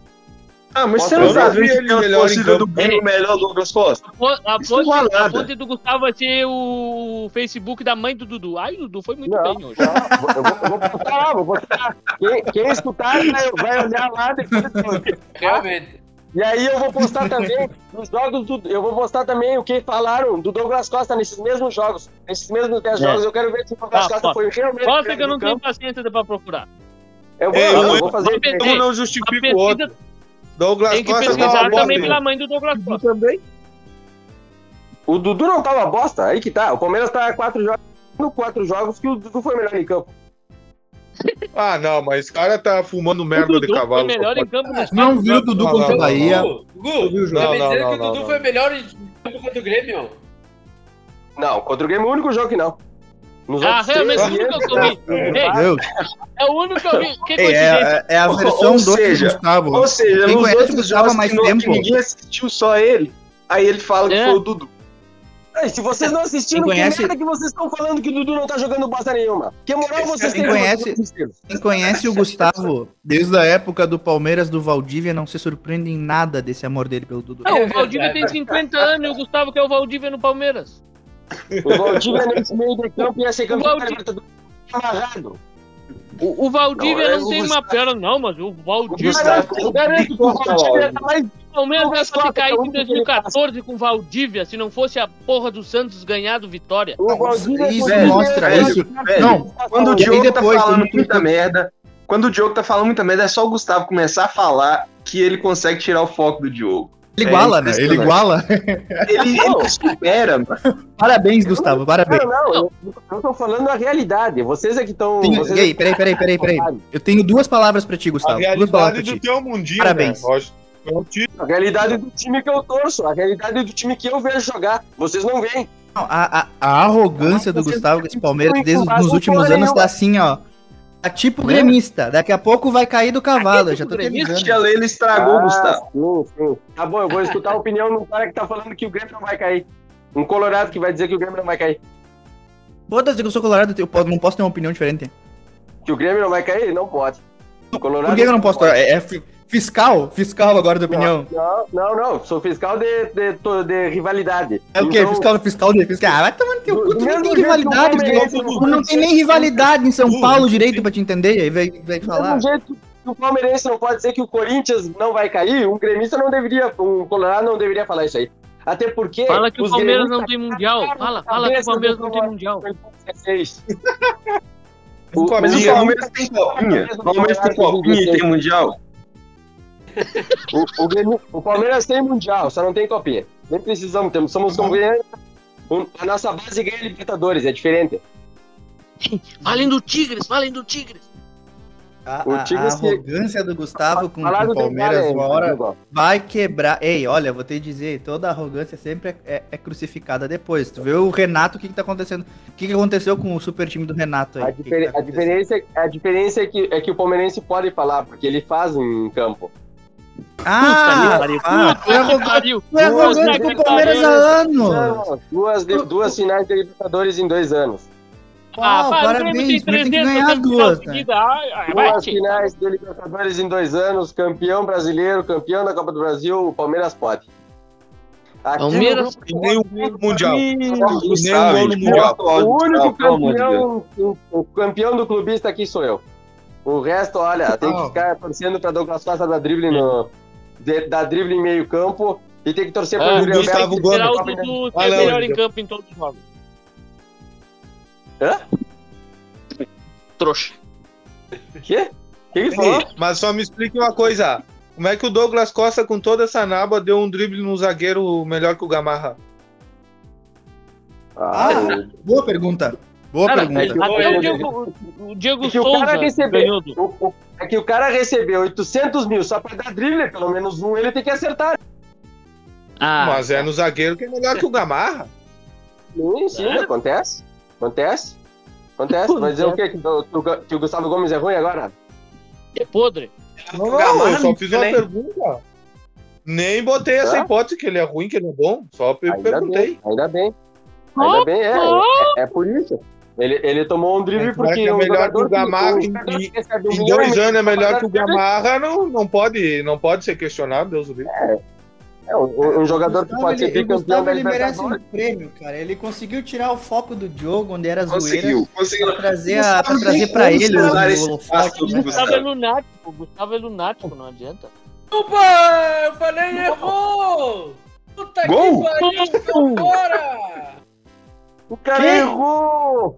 Ah, mas você Eu não não tá ele que é a melhor em do. Grêmio melhor do Douglas Costa? A não fonte, a do Gustavo vai ser o Facebook da mãe do Dudu. Ai, o Dudu foi muito Não, bem hoje. Eu vou, eu vou postar lá, vou postar. Quem, quem escutar vai, olhar lá depois. Realmente. E aí eu vou postar também os jogos do. Eu vou postar também o que falaram do Douglas Costa nesses mesmos jogos. Nesses mesmos 10 É. jogos. Eu quero ver se o Douglas Ah, Costa foi realmente. Gosta que eu não tenho paciência pra procurar. Eu vou, Ei, eu um- vou fazer. Um não A justifica o outro. Douglas tem que Costa pesquisar também pela mãe do Douglas Costa. Também. O Dudu não tá uma bosta, aí que tá. O Palmeiras tá a quatro jogos. No quatro jogos que o Dudu foi melhor em campo. Ah, não, mas esse cara tá fumando O merda de cavalo. foi melhor em campo nos Não viu o Dudu Não, contra não, o Bahia. Gu, Gu, viu o jogo? tá me Não, dizendo não, que o não, Dudu não. foi melhor em campo contra o Grêmio? Não, contra o Grêmio é o único jogo que não. Nos Ah, realmente, três, o único que eu vi. É o único que eu vi. Que É, é, é a versão ou 2 seja, do Gustavo. Ou seja, Quem nos conhece o outros jogos mais que, não- que tempo? ninguém assistiu, só ele. Aí ele fala que É. foi o Dudu. Ei, se vocês não assistiram, Quem conhece- que merda que vocês estão falando que o Dudu não tá jogando bosta nenhuma? Que moral vocês Quem têm? conhece- não assistiram? Quem conhece o Gustavo desde a época do Palmeiras do Valdívia não se surpreende em nada desse amor dele pelo Dudu. Não, o Valdívia tem 50 anos e o Gustavo quer o Valdívia no Palmeiras. O Valdívia nesse meio de campo ia ser campeão da Libertadores amarrado. O, o Valdívia Não, não, é tem o uma perna, não, mas o Valdívia. Gustavo, Eu garanto que o Valdívia tá mais O Palmeiras era pra ter caído em Onde que ele 2014 com o Valdívia, se não fosse a porra do Santos ganhado Vitória. O Valdívia Isso poderia- mostra velho, isso. velho, Não, Quando o aí Diogo depois, tá falando muita merda, quando o Diogo tá falando muita merda, é só o Gustavo começar a falar que ele consegue tirar o foco do Diogo. Ele É iguala, né? Ele iguala. Ele, ele supera, mano. Parabéns, Gustavo, parabéns. Não, não, eu, eu tô falando a realidade. Vocês é que estão. E aí, é peraí, peraí, peraí, peraí. Eu tenho duas palavras pra ti, A Gustavo. Palavras realidade do teu mundinho, Parabéns. né? É um título. A realidade do time que eu torço, a realidade do time que eu vejo jogar. Vocês não veem. Não, a, a- a arrogância do Gustavo com esse Palmeiras desde nos últimos anos tá assim, ó. Tá tipo gremista. Daqui a pouco vai cair do cavalo. eu já tô te avisando. Tia Leila estragou, Ah, Gustavo. Sim, sim. Tá bom, eu vou escutar a opinião de um cara que tá falando que o Grêmio não vai cair. Um colorado que vai dizer que o Grêmio não vai cair. Foda-se que eu sou colorado, eu não posso ter uma opinião diferente. Que o Grêmio não vai cair? Não pode. Colorado Por que eu não posso? É, é fiscal? Fiscal agora de opinião. Não, não, não. Sou fiscal de, de, to- de rivalidade. É o quê? Então, Fiscal, fiscal de fiscal. Ah, vai tomar no teu cu, tu Do nem tem rivalidade, tu não tem nem rivalidade em São Paulo direito pra te entender, aí vai, vai Do falar. mesmo jeito que o Palmeirense não pode dizer que o Corinthians não vai cair, um gremista não deveria, um colorado não deveria falar isso aí. Até porque. Fala que o Palmeiras não tem mundial. Fala, fala que o Palmeiras do não tem mundial. 2016. O, mas o Palmeiras tem copinha. O Palmeiras tem copinha e tem mundial. O, o, Grêmio- o Palmeiras tem mundial, só não tem copinha. Nem precisamos, temos, somos convenientes. A nossa base ganha Libertadores, é diferente. Falem do Tigres, falem do Tigres. A, O a- a Tigres que- arrogância do Gustavo com, o Palmeiras uma hora vai quebrar. Ei, olha, vou te dizer, toda arrogância sempre é, é- é crucificada depois. Tu vê o Renato, o que, que tá acontecendo? O que, que aconteceu com o super time do Renato aí? A, O que que tá a diferença, a diferença é, que, é que o palmeirense pode falar, porque ele faz em campo. Ah, ah, é arrogante, é com o Palmeiras há anos. Duas, de- duas finais de Libertadores em dois anos. Ah, para, parabéns, o Grêmio mas tem que 300 ganhar duas, né? vai, Duas finais de Libertadores em dois anos, campeão brasileiro, campeão da Copa do Brasil, o Palmeiras pode. Aqui Palmeiras E nem o gol no Mundial. Nem gol no Mundial. O único campeão, o, o campeão do clubista aqui sou eu. O resto, olha, tem que ficar torcendo pra Douglas Costa dar drible no. de- dar drible em meio campo e tem que torcer Ah, pro Yuri Gustavo. Gomes. Tirar o Dudu, que Ah, é melhor em campo em todos os jogos. Hã? Trouxa. Quê? O que ele falou? Ei, Mas só me explique uma coisa. Como é que o Douglas Costa, com toda essa naba, deu um drible no zagueiro melhor que o Gamarra? Ah, Ah, boa pergunta. Boa Cara, pergunta. até eu- o Diego, o Diego É que o Souza cara recebeu. ganhou do... o- o- é que o cara recebeu 800 mil só pra dar drible, pelo menos um ele tem que acertar. Ah, Mas é no zagueiro que é melhor que o Gamarra. Sim, sim, É? acontece. Acontece. Acontece. Vai dizer o quê? Que, o- que o- que o Gustavo Gomes é ruim agora? é podre. Não, Gamarra eu só fiz uma nem. pergunta. Nem botei essa hipótese que ele é ruim, que ele é bom. Só Ainda perguntei. bem, ainda bem. Ainda bem, é, é, é por isso. Ele, ele tomou um drible é porque que é melhor que o Gamarra em- em- que um Em milhão dois anos é melhor que o Gamarra, não, não, pode, não pode ser questionado, Deus o livre. É, um, um jogador que Gustavo, pode ser ele, o bicampeão Gustavo ele merece um prêmio, cara. Ele conseguiu tirar o foco do jogo, onde era zoeira, Conseguiu, conseguiu. pra trazer, a, pra trazer como ele o, usar esse o holofote, do né? Gustavo Gustavo. é lunático, Gustavo é lunático, não adianta. Opa! Eu falei errou! Puta Gol? que pariu! Fora! O cara errou!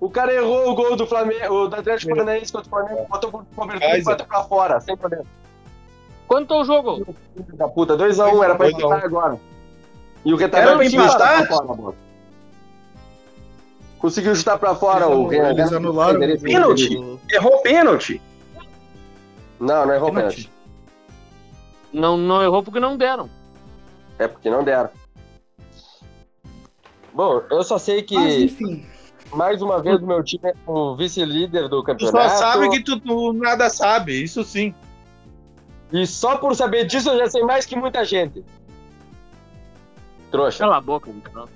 O cara errou o gol do Flamengo, o do Atlético Paranaense contra o Flamengo, botou por cobertura e bateu pra fora, sem problema. Quanto é o jogo? Da puta, 2x1, era pra um. empatar agora. E o retardado pra conseguiu chutar empatar? pra fora, bola. Conseguiu chutar pra fora o Eles, eles anularam o- Pênalti. o- Errou pênalti. Não, não errou Pênalti. pênalti. Não, não errou porque não deram. É porque não deram. Bom, eu só sei que Mas enfim. mais uma vez o meu time é o vice-líder do Tu campeonato. só sabe que tu, tu nada sabe, isso sim. E só por saber disso eu já sei mais que muita gente. Trouxa, Cala a boca, então.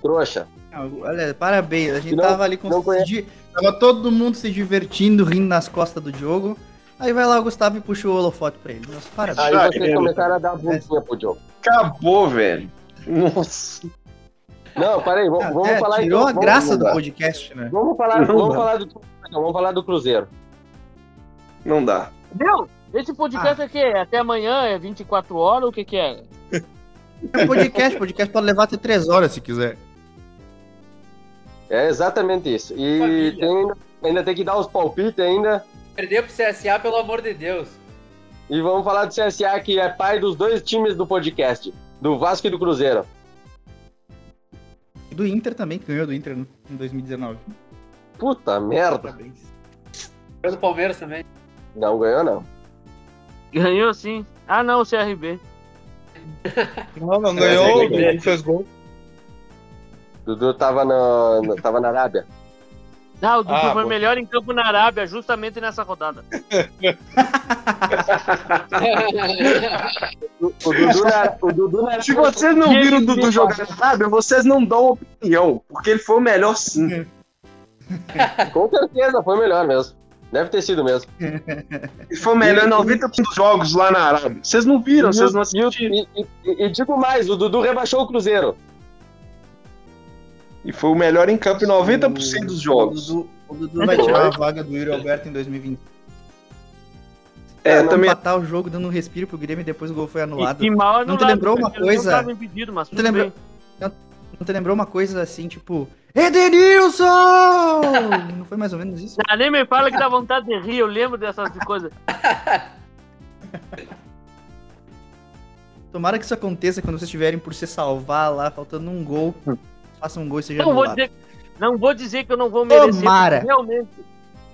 trouxa. Ah, Olha, parabéns. A gente Não- tava ali com di- Tava todo mundo se divertindo, rindo nas costas do jogo. Aí vai lá o Gustavo e puxa o holofote pra ele. Nossa, parabéns. Aí vocês é. começaram a dar bundinha pro jogo. Acabou, velho. Nossa. Não, peraí, vamos, vamos É, falar tirou então, a vamos- graça do dá. podcast, né? Vamos falar, Não vamos dá. falar do então, vamos falar do Cruzeiro. Não dá. Meu, esse podcast é que Até amanhã? É 24 horas? O que que é? É podcast, podcast pode levar até três horas se quiser. É exatamente isso. E tem ainda, ainda tem que dar os palpites ainda. Perder pro CSA, pelo amor de Deus. E vamos falar do CSA, que é pai dos dois times do podcast, do Vasco e do Cruzeiro. Do Inter também, que ganhou do Inter em 2019. Puta merda. Parabéns. Foi do Palmeiras também. Não ganhou, não. Ganhou sim. Ah, não, o CRB. Não, não É, ganhou, o Dudu fez gol. Dudu tava, no, no- tava na Arábia. Não, o Dudu Ah, foi bom. melhor em campo na Arábia, justamente nessa rodada. O Dudu na, o Dudu na Se vocês não viram o Dudu jogar na Arábia, vocês não dão opinião, porque ele foi o melhor sim. Com certeza, foi melhor mesmo. Deve ter sido mesmo. Ele foi o melhor em 90% dos jogos lá na Arábia. Vocês não viram, vocês não E, o- assistiram. e- e- e digo mais, o Dudu rebaixou o Cruzeiro. E foi o melhor em campo em 90% dos jogos. O Dudu, vai tirar a vaga do Yuri Alberto em 2020. É, também. empatar o jogo dando um respiro pro Grêmio e depois o gol foi anulado. E, e mal Não te anulado, lembrou uma não coisa? tava impedido, mas Não te lembrou, não, não te lembrou uma coisa assim, tipo, Edenilson! Não foi mais ou menos isso? Ah, nem me fala que dá vontade de rir, eu lembro dessas coisas. Tomara que isso aconteça quando vocês estiverem por se salvar lá, faltando um gol. Faça um gol e seja Não vou, dizer, não vou dizer que eu não vou merecer. Tomara. Realmente,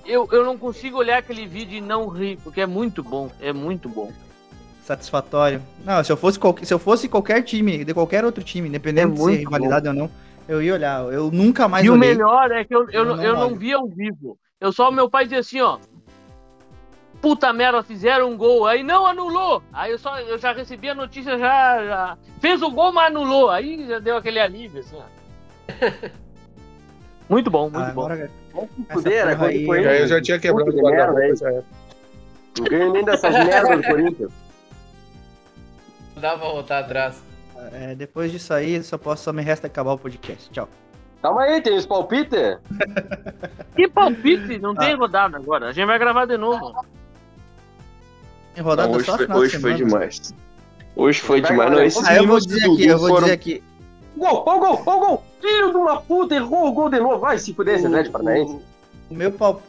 eu, eu não consigo olhar aquele vídeo e não rir, porque é muito bom, é muito bom. Satisfatório. Não, se eu fosse, qualquer, se eu fosse qualquer time, de qualquer outro time, independente É de ser muito rivalidade ou não, eu ia olhar. Eu nunca mais e o olhei. melhor é que eu, eu, Eu não- eu não vi ao vivo. Eu só, meu pai dizia assim, ó. Puta merda, fizeram um gol. Aí não anulou. Aí eu, só, eu já recebi a notícia, já, já. Fez o gol, mas anulou. Aí já deu aquele alívio, assim, ó. Muito bom, muito Ah, bom. agora- essa Fuder, quando aí- eu já tinha quebrado o guarda-roupa. Não ganho nem dessas merdas do Corinthians. Não dá pra voltar atrás. É, depois disso aí, só posso, só me resta acabar o podcast. Tchau. Calma aí, tem os palpites? Que palpite, não Ah. tem rodada agora. A gente vai gravar de novo. Em rodada Não, hoje só foi, hoje foi demais. Hoje foi demais. Não, vai. esses Ah, eu vou dizer aqui, eu vou foram- dizer aqui. Gol, gol, ó o gol! Filho de uma puta, errou o gol de novo. Vai se fuder esse Atlético Paranaense. O, o meu palpite.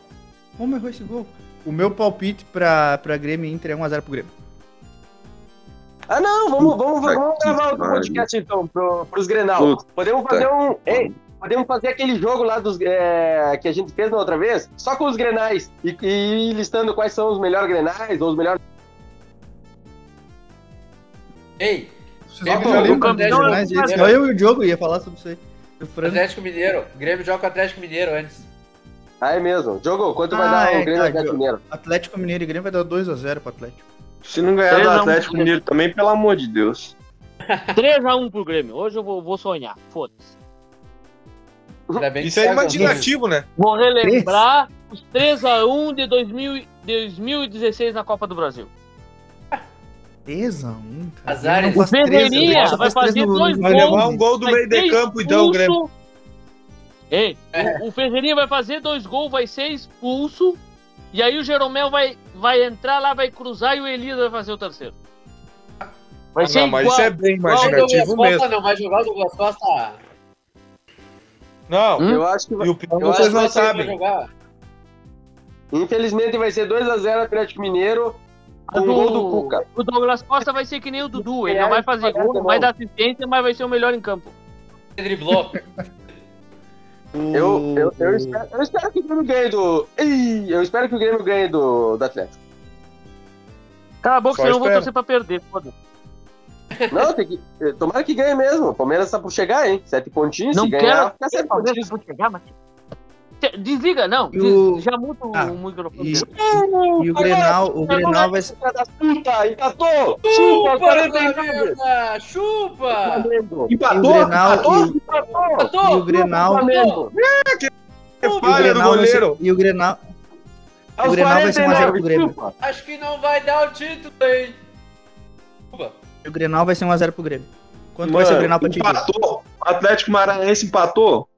Como errou esse gol? O meu palpite pra, pra Grêmio Inter é 1x0 pro Grêmio. Ah, não, vamos, vamos, vamos gravar outro podcast então, pro, pros Grenal. Puta Podemos fazer um. Ei, podemos fazer aquele jogo lá dos, é, que a gente fez na outra vez, só com os Grenais. E, e ir listando quais são os melhores Grenais, ou os melhores. Ei, Vocês não? Mineiro. Só eu e o Diogo ia falar sobre isso aí. Atlético Mineiro. Grêmio joga com o Atlético Mineiro antes. Ah, é mesmo. Jogo, quanto vai Ah, dar é, o Grêmio tá, Atlético. Mineiro? Atlético Mineiro e Grêmio vai dar 2x0 pro Atlético. Se não ganhar do Três a um. Atlético Mineiro também, pelo amor de Deus. 3x1 pro Grêmio. Hoje eu vou, vou sonhar. Foda-se. Isso é com- imaginativo, né? Vou relembrar os 3x1 de 2000, e- 2016 na Copa do Brasil. 3x1, cara. Azar, Não o Ferreirinha né? Vai fazer no- dois no- Vai gols. levar um gol do meio de campo, então, o Grêmio. Ei, o, o Ferreirinha vai fazer dois gols, vai ser expulso. E aí o Jeromel vai, vai entrar lá, vai cruzar e o Elias vai fazer o terceiro. Vai Ah, ser não, mas igual. isso é bem imaginativo Costa mesmo. não vai jogar o Douglas Costa. Não, Hum? Eu acho que vai- e o pior vocês não sabem. jogar. Infelizmente vai ser 2x0 Atlético Mineiro com o- gol do Cuca. O Douglas Costa vai ser que nem o Dudu. Ele É, não vai fazer gol, não vai dar assistência, mas vai ser o melhor em campo. Driblou. Eu, eu, eu, espero, eu espero que o Grêmio ganhe do. Eu espero que o Grêmio ganhe do, do Atlético. Cala a boca, Só senão eu vou torcer pra perder. Foda. Não, tem que. Tomara que ganhe mesmo. O Palmeiras tá por chegar, hein? Sete pontinhos, Não se quero. ganhar, fica sete Palmeiras pontinhos. pode chegar, mas- Desliga, não. E o- des- Já muda o Ah, microfone. e- dele. E o Grenal, o Grenal vai ser. Puta, empatou! Chupa, Chupa, 49! merda! Chupa! E o Empatou? Empatou? e, Empatou! e o Grenal! Que e o falha do goleiro. e o Grenal, O Grenal vai ser 1 a 0 pro 49, Grêmio. chupa. Acho que não vai dar o título, hein? Chupa. o Grenal vai ser 1x0 pro Grêmio. Quanto vai ser o Grenal pra ti? Empatou. O Atlético Maranhense empatou.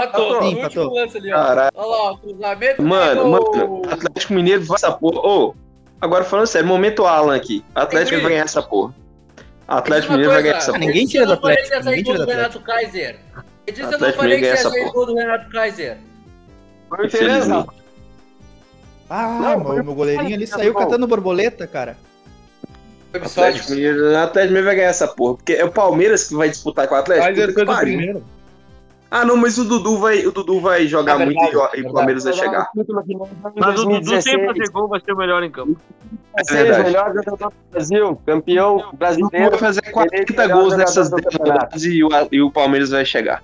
Sim, No último empatou. lance ali, ó. Caralho. Olha lá, o cruzamento. Mano, gol. mano, Atlético Mineiro vai essa porra. Ô, agora falando sério, momento Alan aqui. Atlético vai ganhar essa porra. Atlético Mineiro vai ganhar essa porra. Ninguém disse tira que eu do não falei Atlético, que ia sair ninguém gol tira do Renato Kaiser. Eu disse que eu não falei que Mineiro ia sair essa gol do Renato Kaiser. Foi o Tereza. Ah, Não, meu, foi- meu goleirinho ali saiu catando borboleta, cara. Foi Atlético. Mineiro, o Atlético Mineiro vai ganhar essa porra. Porque é o Palmeiras que vai disputar com o Atlético. Kaiser foi que do primeiro. Ah, não, mas o Dudu vai, o Dudu vai jogar É muito verdade, e o- e, o Palmeiras vai chegar. Mas o Dudu sem fazer gol vai ser o melhor em campo. É 16, verdade. melhor jogador do Brasil, campeão brasileiro. vai fazer eleito 40 melhor gols nessas do 10 campeonato. rodadas e o, e o Palmeiras vai chegar.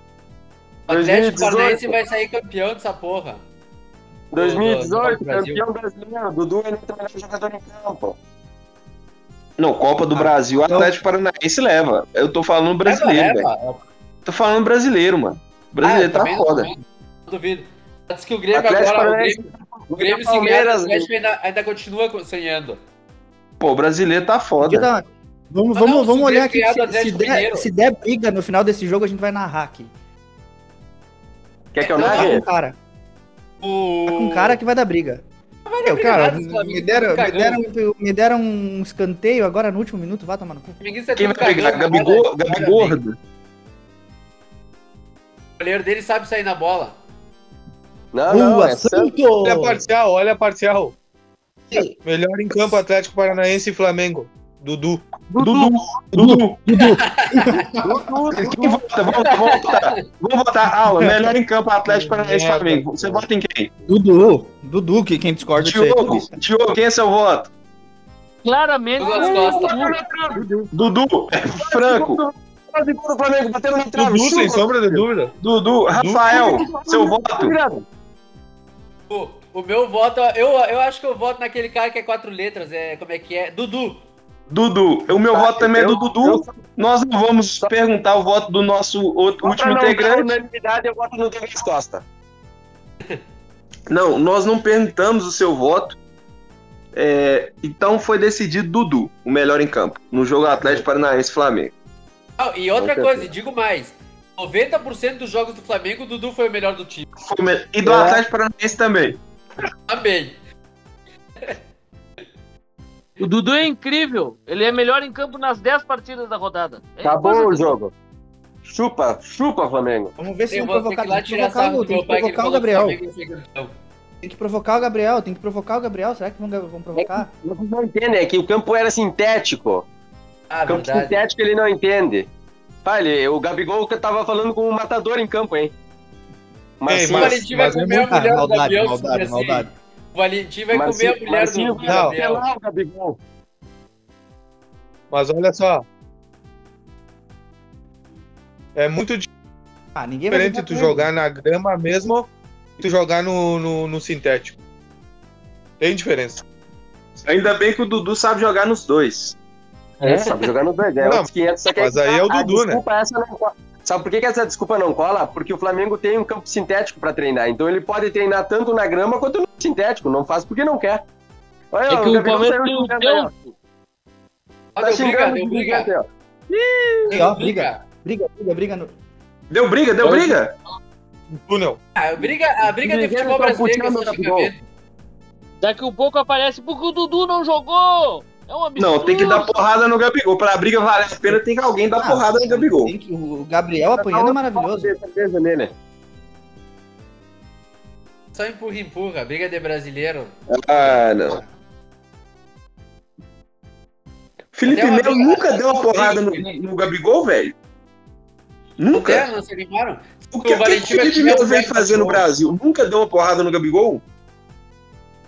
O Atlético 2018. Paranaense vai sair campeão dessa porra. Do- do- do 2018, do campeão brasileiro. Dudu é o melhor jogador em campo. Não, Copa do Brasil, o Atlético Paranaense leva. Eu tô falando brasileiro, velho. Tô falando brasileiro, mano. O brasileiro Ah, tá foda. Não duvido. Diz que o Grêmio Atlético agora, o Paranaense. Grêmio, o Grêmio se ganhar Atlético ainda, ainda continua sonhando. Pô, o brasileiro tá foda. Então, vamos Ah, vamos, não, vamos olhar o aqui. Se, se der, se der briga no final desse jogo, a gente vai narrar aqui. Quer que eu Não, Tá com narre? cara. O... Tá com cara que vai dar briga. Eu, briga cara, nada, me tá deram, me, cagando. deram, me deram um escanteio agora no último minuto, vai tomar no cu. É Quem vai brigar? Gabigordo? O goleiro dele sabe sair na bola. Não, não, Boa, é Santos. Santo! Olha a parcial, olha a parcial. Melhor em campo, Atlético Paranaense e Flamengo. Dudu. Dudu. Dudu. Quem vota? Vamos, vamos votar. Vamos votar. Aula, melhor em campo, Atlético Paranaense e Flamengo. Você vota em quem? Dudu. Dudu, que quem discorda é Diogo. Diogo, quem é seu voto? Claramente. Douglas Costa. Dudu. Franco. Quase gol do Flamengo, batendo na trave. Dudu, sem sombra de dúvida. Dudu. Rafael, seu voto? O, o meu voto, eu, eu acho que eu voto naquele cara que é quatro letras, é, como é que é? Dudu. Dudu. O meu Tá, voto também é do Dudu. eu- Nós não vamos perguntar o voto do nosso outro, último integrante. unanimidade, eu voto no Douglas Costa. Não, nós não perguntamos o seu voto. É, então foi decidido Dudu, o melhor em campo, no jogo Atlético Paranaense Flamengo. Ah, e outra Com coisa, digo mais. 90% dos jogos do Flamengo, o Dudu foi o melhor do time. Foi o me- E do É. Atlético Paranaense também. Também. O Dudu é incrível. Ele é melhor em campo nas 10 partidas da rodada. É Acabou o jogo. Chupa, chupa, Flamengo. Vamos ver se Eu vão vou provocar. Tem que provocar, o- tem que provocar o Gabriel. Tem que provocar o Gabriel, tem que provocar o Gabriel. Será que vão, vão provocar? Vocês não entendem, é que o campo era sintético. Ah, O campo verdade. sintético ele não entende. Ele, o Gabigol que tava falando com o matador em campo, hein? Mas Ei, sim, O Valentim vai mas é comer a mulher do Gabriel. maldade, assim. maldade. O Valentim vai mas comer a mulher mas do o Gabriel. Gabriel, o Gabigol. Mas olha só. É muito Ah, ninguém vai diferente tu jogar na grama mesmo e tu jogar no, no, no sintético. Tem diferença. Ainda bem que o Dudu sabe jogar nos dois. É, sabe jogar no dois. É Não, outros 500, só que mas aí é o a Dudu, né? desculpa essa não cola. Sabe por que, que essa desculpa não cola? Porque o Flamengo tem um campo sintético pra treinar. Então ele pode treinar tanto na grama quanto no sintético. Não faz porque não quer. Olha, É que o Palmeiras saiu tem ó. tempo. Tá deu briga, xingando deu o briga. aí, ó. Aí, ó, briga. Briga, briga, briga. No... Deu briga, deu briga? Túnel. Ah, a briga, a briga de futebol tá brasileiro é xingamento. Daqui a pouco aparece porque o Dudu não jogou. É um absurdo. Não, tem que dar porrada no Gabigol. Pra briga valer a pena, tem que alguém dar Ah, porrada no Gabigol. Tem que, o Gabriel apanhando é maravilhoso. Certeza nele. Só empurra, empurra. Briga de brasileiro. Ah, não. Felipe Até Melo briga- nunca deu uma porrada no, no Gabigol, velho. Até, Nunca. não se animaram? O que, o o que o Felipe Melo veio fazer no. Brasil? Nunca deu uma porrada no Gabigol?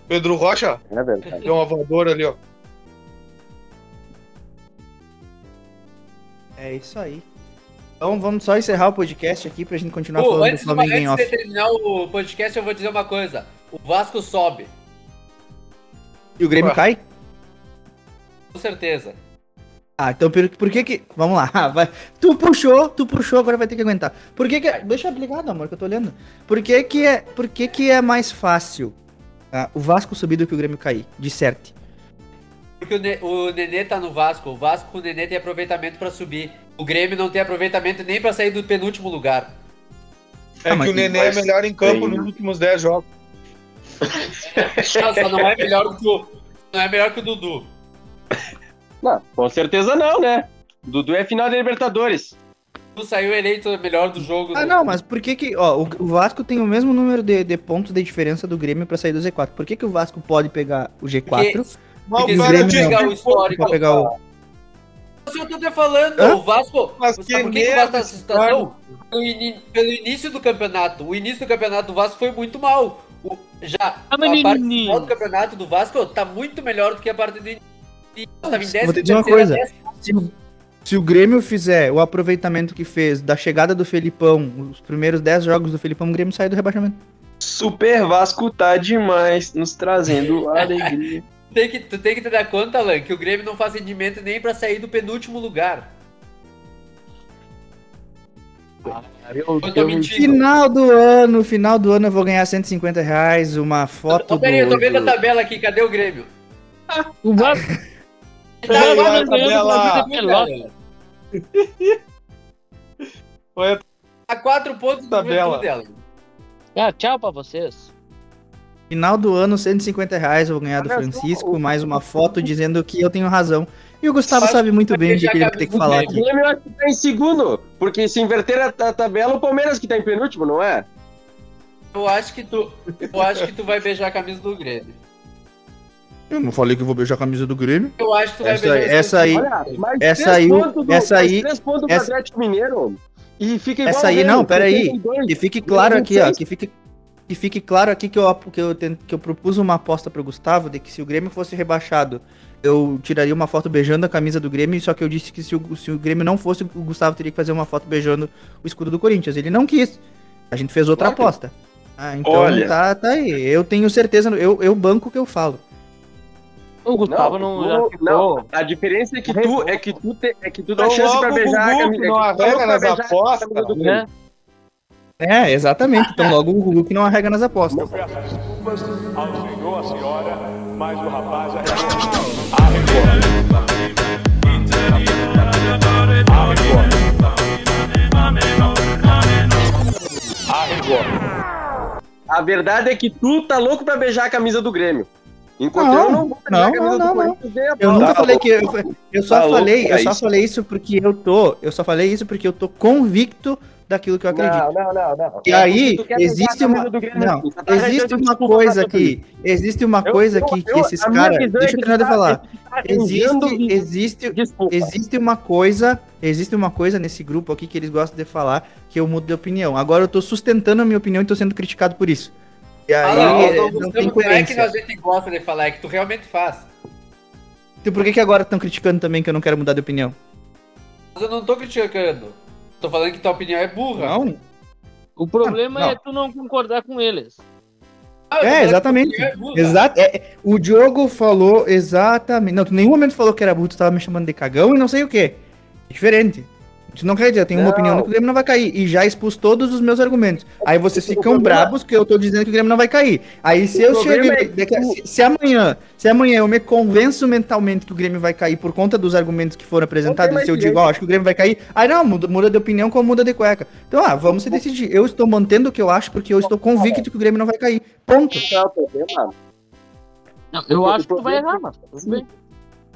Pedro Rocha É verdade. deu uma voadora ali, ó. É isso aí. Então vamos só encerrar o podcast aqui pra gente continuar Pô, falando do antes, Flamengo em antes off. de terminar o podcast, eu vou dizer uma coisa. O Vasco sobe, E o Grêmio Ué. cai? com certeza. Ah, então por, por que que... Vamos lá, vai. Tu puxou, tu puxou, agora vai ter que aguentar. Por que que... Deixa ligado, amor, que eu tô olhando. Por que que é, por que que é mais fácil ah, o Vasco subir do que o Grêmio cair? De certo. Porque o, Ne- o Nenê tá no Vasco. O Vasco com o Nenê tem aproveitamento pra subir. O Grêmio não tem aproveitamento nem pra sair do penúltimo lugar. É Ah, que o Nenê é melhor em campo tem- nos últimos 10 jogos. Não, só não é melhor que o, não é melhor que o Dudu. Não, com certeza não, né? Dudu é final da Libertadores. O Dudu saiu eleito melhor do jogo. Ah, não, mas por que que... Ó, o, o Vasco tem o mesmo número de, de pontos de diferença do Grêmio pra sair do Z4. Por que que o Vasco pode pegar o G4? Porque, Mas porque o você não. pegar o histórico... Pra pegar o... Isso que eu tô te falando, Hã? o Vasco. Mas sabe que por que, que o Vasco merda tá nessa situação? Pelo, ini- pelo início do campeonato. O início do campeonato do Vasco foi muito mal. O- já Ah, a parte final do campeonato do Vasco tá muito melhor do que a parte do início. Tava em Vou te dizer uma coisa. Se o, Se o Grêmio fizer o aproveitamento que fez da chegada do Felipão, os primeiros 10 jogos do Felipão, o Grêmio sai do rebaixamento. Super Vasco tá demais, nos trazendo alegria. Tem que, tu tem que te dar conta, Alan, que o Grêmio não faz rendimento nem pra sair do penúltimo lugar. Eu, Eu tô mentindo. Final do ano, final do ano eu vou ganhar 150 reais, uma foto Ô, peraí, eu tô vendo a do... tabela aqui, cadê o Grêmio? O Vasco. Tá a tabela- tá Pelota. Foi a A quatro pontos do Tabela. Alan. Ah, tchau pra vocês. Final do ano, 150 reais eu vou ganhar do Francisco, mais uma foto dizendo que eu tenho razão. E o Gustavo sabe muito bem o que, ele tem que falar do O aqui. Grêmio eu acho que tá em segundo, porque se inverter a, a tabela, o Palmeiras que tá em penúltimo, não é? Eu acho que tu, eu acho que tu vai beijar a camisa do Grêmio. Eu não falei que eu vou beijar a camisa do Grêmio. Eu acho que tu vai Essa, beijar essa aí, Olha, mais essa três aí, do- essa mais aí, três pontos do essa- Atlético Mineiro. E fica igual essa aí, não, pera aí. 32. Que fique claro aqui, ó, 26. que fique, que fique claro aqui que eu, que, eu, que eu propus uma aposta pro Gustavo de que se o Grêmio fosse rebaixado, eu tiraria uma foto beijando a camisa do Grêmio, só que eu disse que se o, se o Grêmio não fosse, o Gustavo teria que fazer uma foto beijando o escudo do Corinthians. Ele não quis. A gente fez outra aposta. Ah, então Olha. tá, tá aí. Eu tenho certeza, eu, eu banco o que eu falo. O Gustavo não, já tu- não, a diferença é que tu é que tu te, é que tu dá Então chance pra o beijar a camisa. não é pra nas apostas, camisa do Grêmio. Né? É, exatamente. Então logo o que não arrega nas apostas. Peço desculpas ao senhor, à senhora, mas o rapaz arregou. Arregou. Arregou. A verdade é que tu tá louco pra beijar a camisa do Grêmio. Enquanto Não, eu não vou não, a camisa não, do não, a Eu nunca Tá falei louco. que eu, eu só Tá falei, eu só isso. falei isso porque eu tô, eu só falei isso porque eu tô convicto daquilo que eu acredito. Não, não, não, não. E É aí, beijar existe uma. Não, tá existe uma coisa aqui. Existe uma Eu- coisa eu- aqui que esses caras. é Deixa eu terminar de tá- falar. é tá Existe, existe, Desculpa. existe uma coisa. Existe uma coisa nesse grupo aqui que eles gostam de falar que eu mudo de opinião. Agora eu tô sustentando a minha opinião e tô sendo criticado por isso. E aí Alan, nós eh, não não tem não é que a gente gosta de falar, é que tu realmente faz. Então por que, que agora estão criticando também que eu não quero mudar de opinião? Mas eu não tô criticando. Tô falando que tua opinião é burra. Não? O problema Não. é tu não concordar com eles. Ah, É, que exatamente. opinião é. Exato. É, o Diogo falou exatamente. Não, tu em nenhum momento falou que era burro, tu tava me chamando de cagão e não sei o quê. É diferente. Isso não quer dizer, eu tenho uma opinião que o Grêmio não vai cair. E já expus todos os meus argumentos. Aí vocês O ficam problema- brabos que eu tô dizendo que o Grêmio não vai cair. Aí se O eu chegar. é que se, se amanhã, se amanhã eu me convenço mentalmente que o Grêmio vai cair por conta dos argumentos que foram apresentados, e se eu digo, ó, acho que o Grêmio vai cair, aí não, muda, muda de opinião como muda de cueca. Então, ah, vamos se decidir. Eu estou mantendo o que eu acho porque eu estou convicto que o Grêmio não vai cair. Ponto. Não, o problema- Não, eu acho que tu vai errar, mas tudo bem.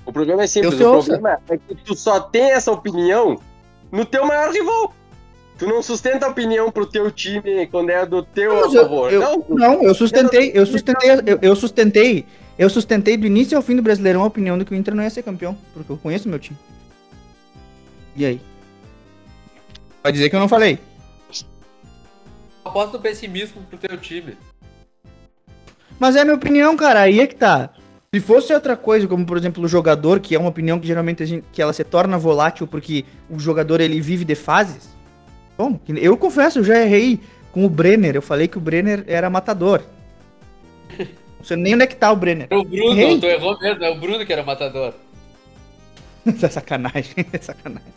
O problema é simples, o problema é que tu só tem essa opinião no teu maior rival. Tu não sustenta a opinião pro teu time quando é do teu a Mas eu- favor. eu- não, Não, eu sustentei, eu sustentei, eu, eu sustentei, eu sustentei do início ao fim do Brasileirão a opinião de que o Inter não ia ser campeão, porque eu conheço meu time. E aí? Vai dizer que eu não falei. Aposta o pessimismo pro teu time. Mas é a minha opinião, cara, aí é que tá. Se fosse outra coisa, como por exemplo o jogador, que é uma opinião que geralmente a gente, que ela se torna volátil porque o jogador ele vive de fases. Bom, eu confesso, eu já errei com o Brenner, eu falei que o Brenner era matador. Não sei nem onde é que tá o Brenner. É o Bruno, Errei. tu errou mesmo, é o Bruno que era matador. É sacanagem, é sacanagem.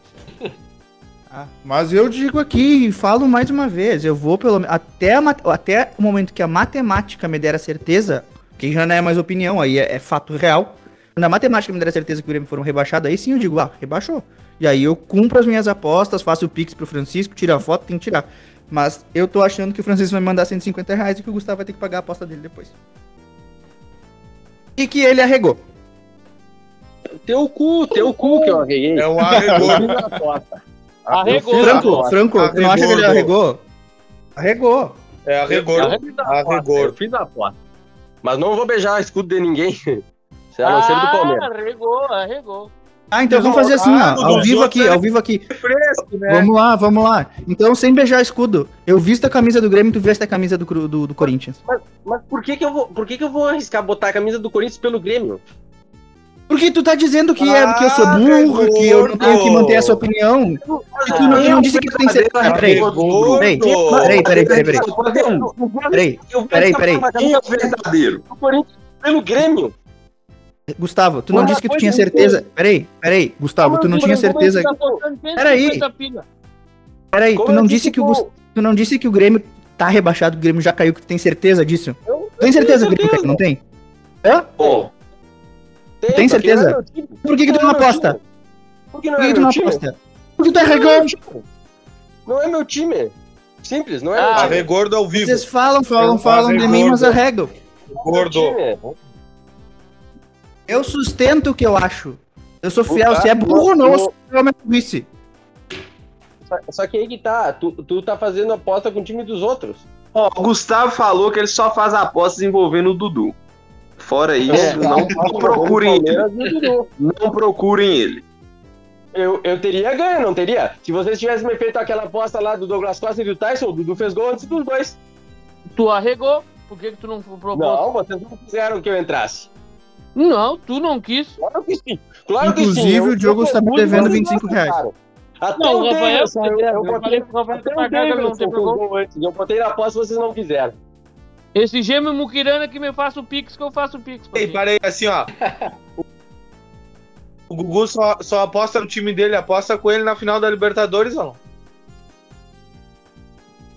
Ah, mas eu digo aqui e falo mais uma vez, eu vou pelo menos até, até o momento que a matemática me der a certeza, que já não é mais opinião, aí é, é fato real. Quando a matemática me der a certeza que o Grêmio foram rebaixado, aí sim eu digo, ah, rebaixou. E aí eu cumpro as minhas apostas, faço o pix pro Francisco, tiro a foto, tem que tirar. Mas eu tô achando que o Francisco vai me mandar 150 reais e que o Gustavo vai ter que pagar a aposta dele depois. E que ele arregou. Teu cu, teu cu que eu arreguei. É um arregou. Eu aposta. Arregou. Eu fiz a Franco. Franco, tu não acha que ele Arregou. arregou? Arregou. É arregor. Eu fiz a aposta, Arregor. Eu fiz a aposta. Mas não vou beijar escudo de ninguém. Se a não ser do Palmeiras. arregou, arregou. Ah, então vamos fazer assim, Ah, ó. Ao vivo aqui, é ao vivo aqui. Fresco, né? Vamos lá, vamos lá. Então, sem beijar escudo. Eu visto a camisa do Grêmio, tu veste a camisa do, do, do Corinthians. Mas por que que eu vou, por que que eu vou arriscar botar a camisa do Corinthians pelo Grêmio? Porque tu tá dizendo que, é, que eu sou burro, que eu não tenho que manter essa opinião. E tu não, não disse que tu tem certeza. Peraí, peraí, peraí, peraí, peraí, peraí. Peraí, peraí, peraí. Quem é o verdadeiro? O Corinthians pelo Grêmio. Gustavo, tu não disse que tu tinha certeza. Peraí, peraí, Gustavo, tu não tinha certeza. Peraí. Peraí, tu não disse que o que tu não disse que o Grêmio tá rebaixado, que o Grêmio já caiu, que tu tem certeza disso? Tem certeza que o Grêmio caiu, não tem? Hã? Pô. Tem porque certeza? não é meu time. Por que que tu não é meu aposta? Por que não Por que é que tu meu não time? aposta? Porque tu é Não é meu time. Não é meu time. Simples, não é meu Ah, time. regordo ao vivo. Vocês falam, falam, Eu falam de mim, mas gordo. arregam. Gordo. Eu sustento o que eu acho. Eu sou fiel. Se é burro ou não, eu sou fiel à minha burrice. Só, só que aí que tá. Tu, tu tá fazendo aposta com o time dos outros. Ó, o Gustavo falou que ele só faz apostas envolvendo o Dudu. Fora isso, É, não, não procurem ele. e. Não procurem ele. Eu, eu teria ganho, não teria? Se vocês tivessem me feito aquela aposta lá do Douglas Costa e do Tyson, o Dudu fez gol antes dos dois. Tu arregou. Por que, que tu não propôs? Não, vocês não quiseram que eu entrasse. Não, tu não quis. Claro que sim. Claro que sim. Inclusive, Eu- o Diogo eu está me devendo bom, 25 reais. cara. Até Não, o Rafael, eu, eu eu botei, falei pro Rafael que antes. Eu botei na aposta, vocês não quiseram. Esse gêmeo Mukirana que me faça o Pix, que eu faço o Pix. Ei, parei assim, ó. O Gugu só, só aposta no time dele, aposta com ele na final da Libertadores não?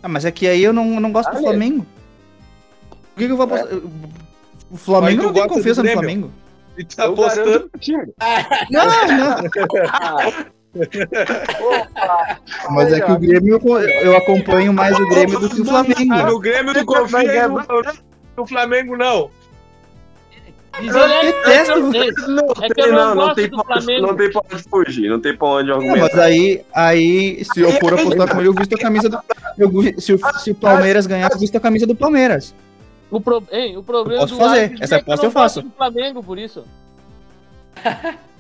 Ah, mas é que aí eu não, não gosto do Ale. Flamengo. Por que, que eu vou apostar? O Mas Flamengo não tem confiança no? Flamengo. E tu tá Eu apostando. Não, não. Mas é que o Grêmio, eu- eu acompanho mais o Grêmio do que o Ah, Flamengo. no Grêmio tu confia e no, no Flamengo não. Diz é, detesto é, o- é, Não, É tem, eu não não, tem, do pra, não tem pra onde fugir, não tem pra onde argumentar. mas aí, aí, se eu for apostar com ele, eu visto a camisa do. eu se, o, se o Palmeiras ganhar, eu visto a camisa do Palmeiras. o, pro, hein, o problema Eu posso do fazer. Essa é aposta não eu faço. do Flamengo, por isso.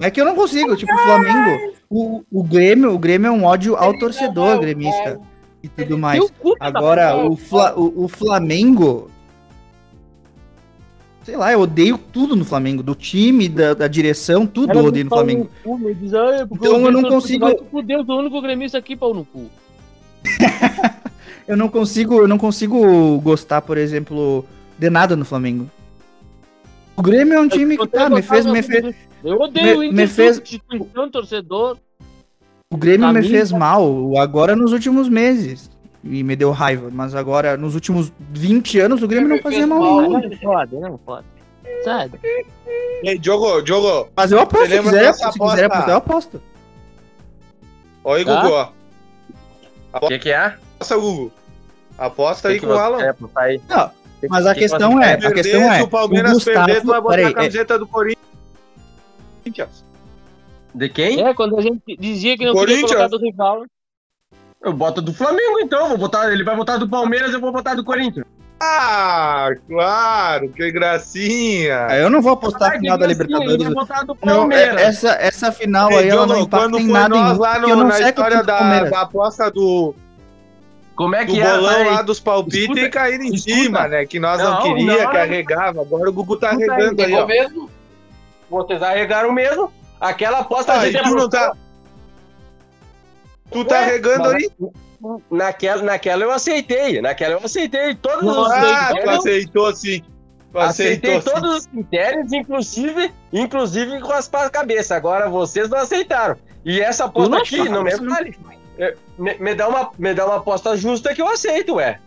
É que eu não consigo, tipo, o Flamengo. O, o Grêmio, o Grêmio é um ódio ao torcedor gremista e tudo mais. Tá Agora, o, Fla, o, o Flamengo. Sei lá, eu odeio tudo no Flamengo. Do time, da, da direção, tudo Ela eu odeio no Flamengo. no cu, me diz, "Ah, é porque Então eu não consigo- Flamengo." Fudeu, eu sou o único gremista aqui, pau no cu. Eu não consigo, eu não consigo gostar, por exemplo, de nada no Flamengo. O Grêmio é um time que tá, me fez, me fez, Eu odeio o me- Inter, me fez- instituição, torcedor. o Grêmio me fez mal agora nos últimos meses. E me deu raiva, mas agora nos últimos 20 anos o Grêmio não fazia mal nenhum. não pode, não pode. Sabe? Ei, Diogo, Diogo. Mas eu aposto, se quiser, se quiser aposta? apostar, eu aposto. Aí, Tá? Gugu, ó. O que, que é? Aposta, Gugu. Aposta aí que com o Alan. É, tá aí. Não, mas a que questão é, Se a questão é, o Palmeiras o Gustavo, perder, tu vai botar a é- camiseta do Corinthians. De quem? É, quando a gente dizia que não queria colocar do rival. Eu boto do Flamengo, então. Vou botar, ele vai botar do Palmeiras, eu vou botar do Corinthians. Ah, claro, que gracinha. eu não vou apostar a Ah, final da Libertadores. Não, é- essa, essa final Ei, aí ela não impacta quando em foi nada nós em lá no- eu não na sei história da, da aposta do, Como é que é? bolão lá dos palpites Escuta, e caíram em escuta. cima, né? Que nós não, Não, queria, não. que arregava. Agora o Gugu tá arregando aí, ó. mesmo? Vocês arregaram mesmo. Aquela aposta Ah, a gente tu não tá. Tu tá Ué, arregando mas- aí? Naquela, naquela eu aceitei. Naquela eu aceitei todos os Ah, tu aceitou sim. Tu Aceitei aceitou sim. todos os critérios, inclusive, inclusive com as cabeça. Agora vocês não aceitaram. E essa aposta não aqui, não me não- vale. É, Me, me dá uma, me dá uma aposta justa que eu aceito, ué.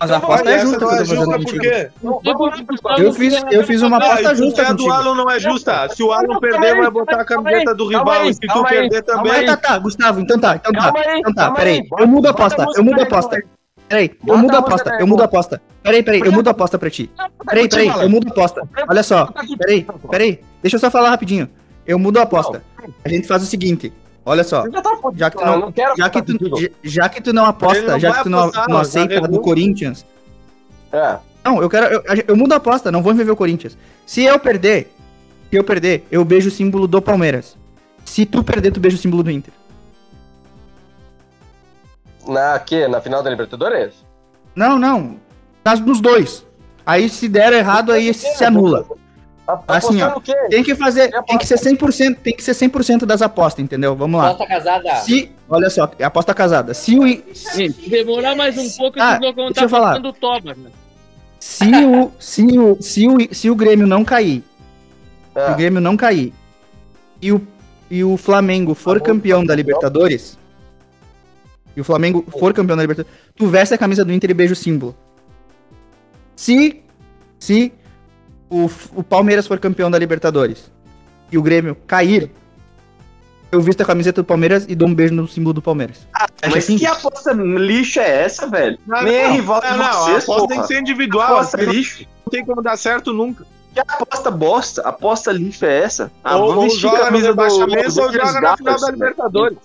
Mas a Então, aposta Olha, é justa que eu não tô é fazendo justa por contigo. quê? Eu fiz, eu fiz uma aposta justa a do contigo. Alan não é justa? Se o Alan perder, vai botar a camiseta do rival. E se tu perder também. Tá, tá, tá, Gustavo, então tá, então tá. Então tá, peraí. Eu mudo a aposta, eu mudo a aposta. Peraí, eu mudo a a aposta, eu mudo a aposta. Peraí, peraí, eu mudo a aposta pra ti. Peraí, peraí, eu mudo a aposta. Olha só, peraí, peraí. Deixa eu só falar rapidinho. Eu mudo a aposta. A gente faz o seguinte, olha só. Já tá que tu não, já que tu, já que tu não aposta, não já que tu não, apostar, não aceita a do. Corinthians. É. Não, eu quero. Eu, eu mudo a aposta, não vou envolver o Corinthians. Se eu perder, se eu perder, eu beijo o símbolo do Palmeiras. Se tu perder, tu beija o símbolo do Inter. Na que? Na final da Libertadores? Não, não. Nas, nos dois. Aí se der errado, aí se anula. Assim, ó, tem que fazer, tem que ser 100%, tem que ser 100% das apostas, entendeu? Vamos lá. Aposta casada. Se, olha só, é aposta casada. Se o, se demorar mais um pouco, Ah, esse jogo deixa tá eu falar. falando toba, né? se o, se o, se o, se o Grêmio não cair, se É. o Grêmio não cair e o, e o Flamengo for campeão da Libertadores, e o Flamengo for campeão da Libertadores, tu veste a camisa do Inter e beija o símbolo. Se, se o, o Palmeiras for campeão da Libertadores e o Grêmio cair, eu visto a camiseta do Palmeiras e dou um beijo no símbolo do Palmeiras. Acha Mas assim? que aposta lixo é essa, velho? Não, Nem é não, rival de não, não, a vocês, aposta tem que ser individual. Aposta não, lixo. não tem como dar certo nunca. Que aposta bosta? Aposta lixo é essa? Ah, ou, vou ou vestir joga no camisa do rebaixamento Los ou joga na final da mano. Libertadores.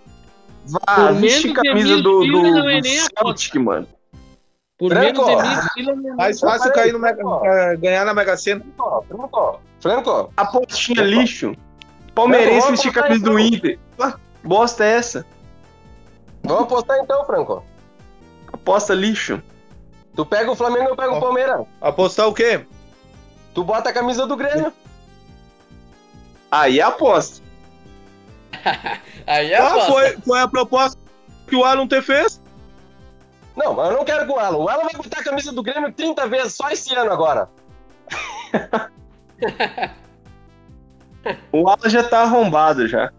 Vá, menos de camisa do, do, é do Celtic, mano. Por Franco. menos de mil Mais fácil cair no Mega, ganhar na Mega Sena. Franco, Franco, Franco, Apostinha lixo. Palmeirense vestir camisa do botar Inter. Ah, bosta é essa? vamos apostar então, Franco. Aposta lixo. Tu pega o Flamengo, eu pego o Palmeiras. Apostar o quê? Tu bota a camisa do Grêmio. Aí é aposta. Aí é Ah, aposta. foi, foi a proposta que o Alan te fez. Não, eu não quero com o Alan. O Alan vai botar a camisa do Grêmio 30 vezes só esse ano agora. O Alan já tá arrombado já.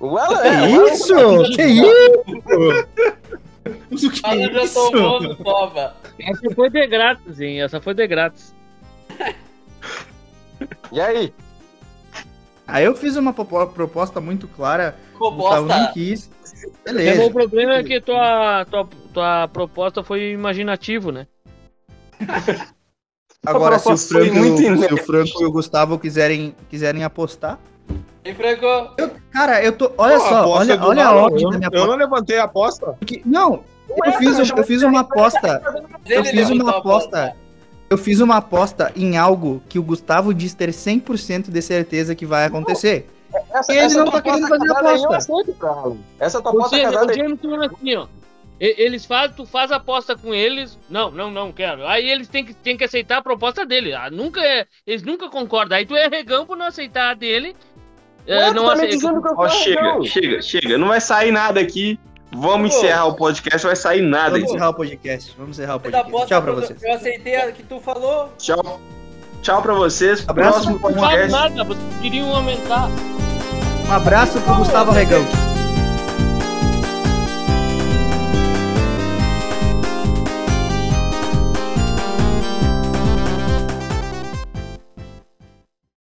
O Alan Que é. o Alan- isso? Que isso? Que Alan já isso? tomou no. Essa foi de grátis, hein? Essa foi de grátis. E aí? Aí eu fiz uma proposta muito clara. O Gustavo não Proposta. quis. Mas Beleza. o problema é que tua, tua, tua proposta foi imaginativo, né? Agora, se o, Franco, se o. Franco e o Gustavo quiserem, quiserem apostar. E Franco? Cara, eu tô. Olha Pô, só, olha, olha a ordem eu, da minha eu aposta. não levantei a aposta. Porque- não, eu fiz, eu fiz uma aposta. Eu fiz uma a aposta. Eu fiz uma aposta em algo que o Gustavo diz ter 100% de certeza que vai acontecer. Essa, ele essa não tua tá querendo aposta fazer eu aposta. Essa tua aposta seja, casada o aí. James falou assim, ó. Eles fazem, tu faz aposta com eles. Não, não, não quero. Aí eles têm que, têm que aceitar a proposta dele. Ah, nunca é- eles nunca concordam. Aí tu é regão por não aceitar a dele. é, Ué, não tá aceita. dizendo que eu sou chega, regão. chega, chega. Não vai sair nada aqui. Vamos Pô. encerrar o podcast, vai sair nada Vamos aqui. encerrar o podcast. Vamos encerrar o podcast. Tchau pra vocês. Eu aceitei a que tu falou. Tchau. Tchau pra vocês. Abraço. Próximo Não podcast. nada, vocês queriam aumentar. Um abraço pro Gustavo Regão.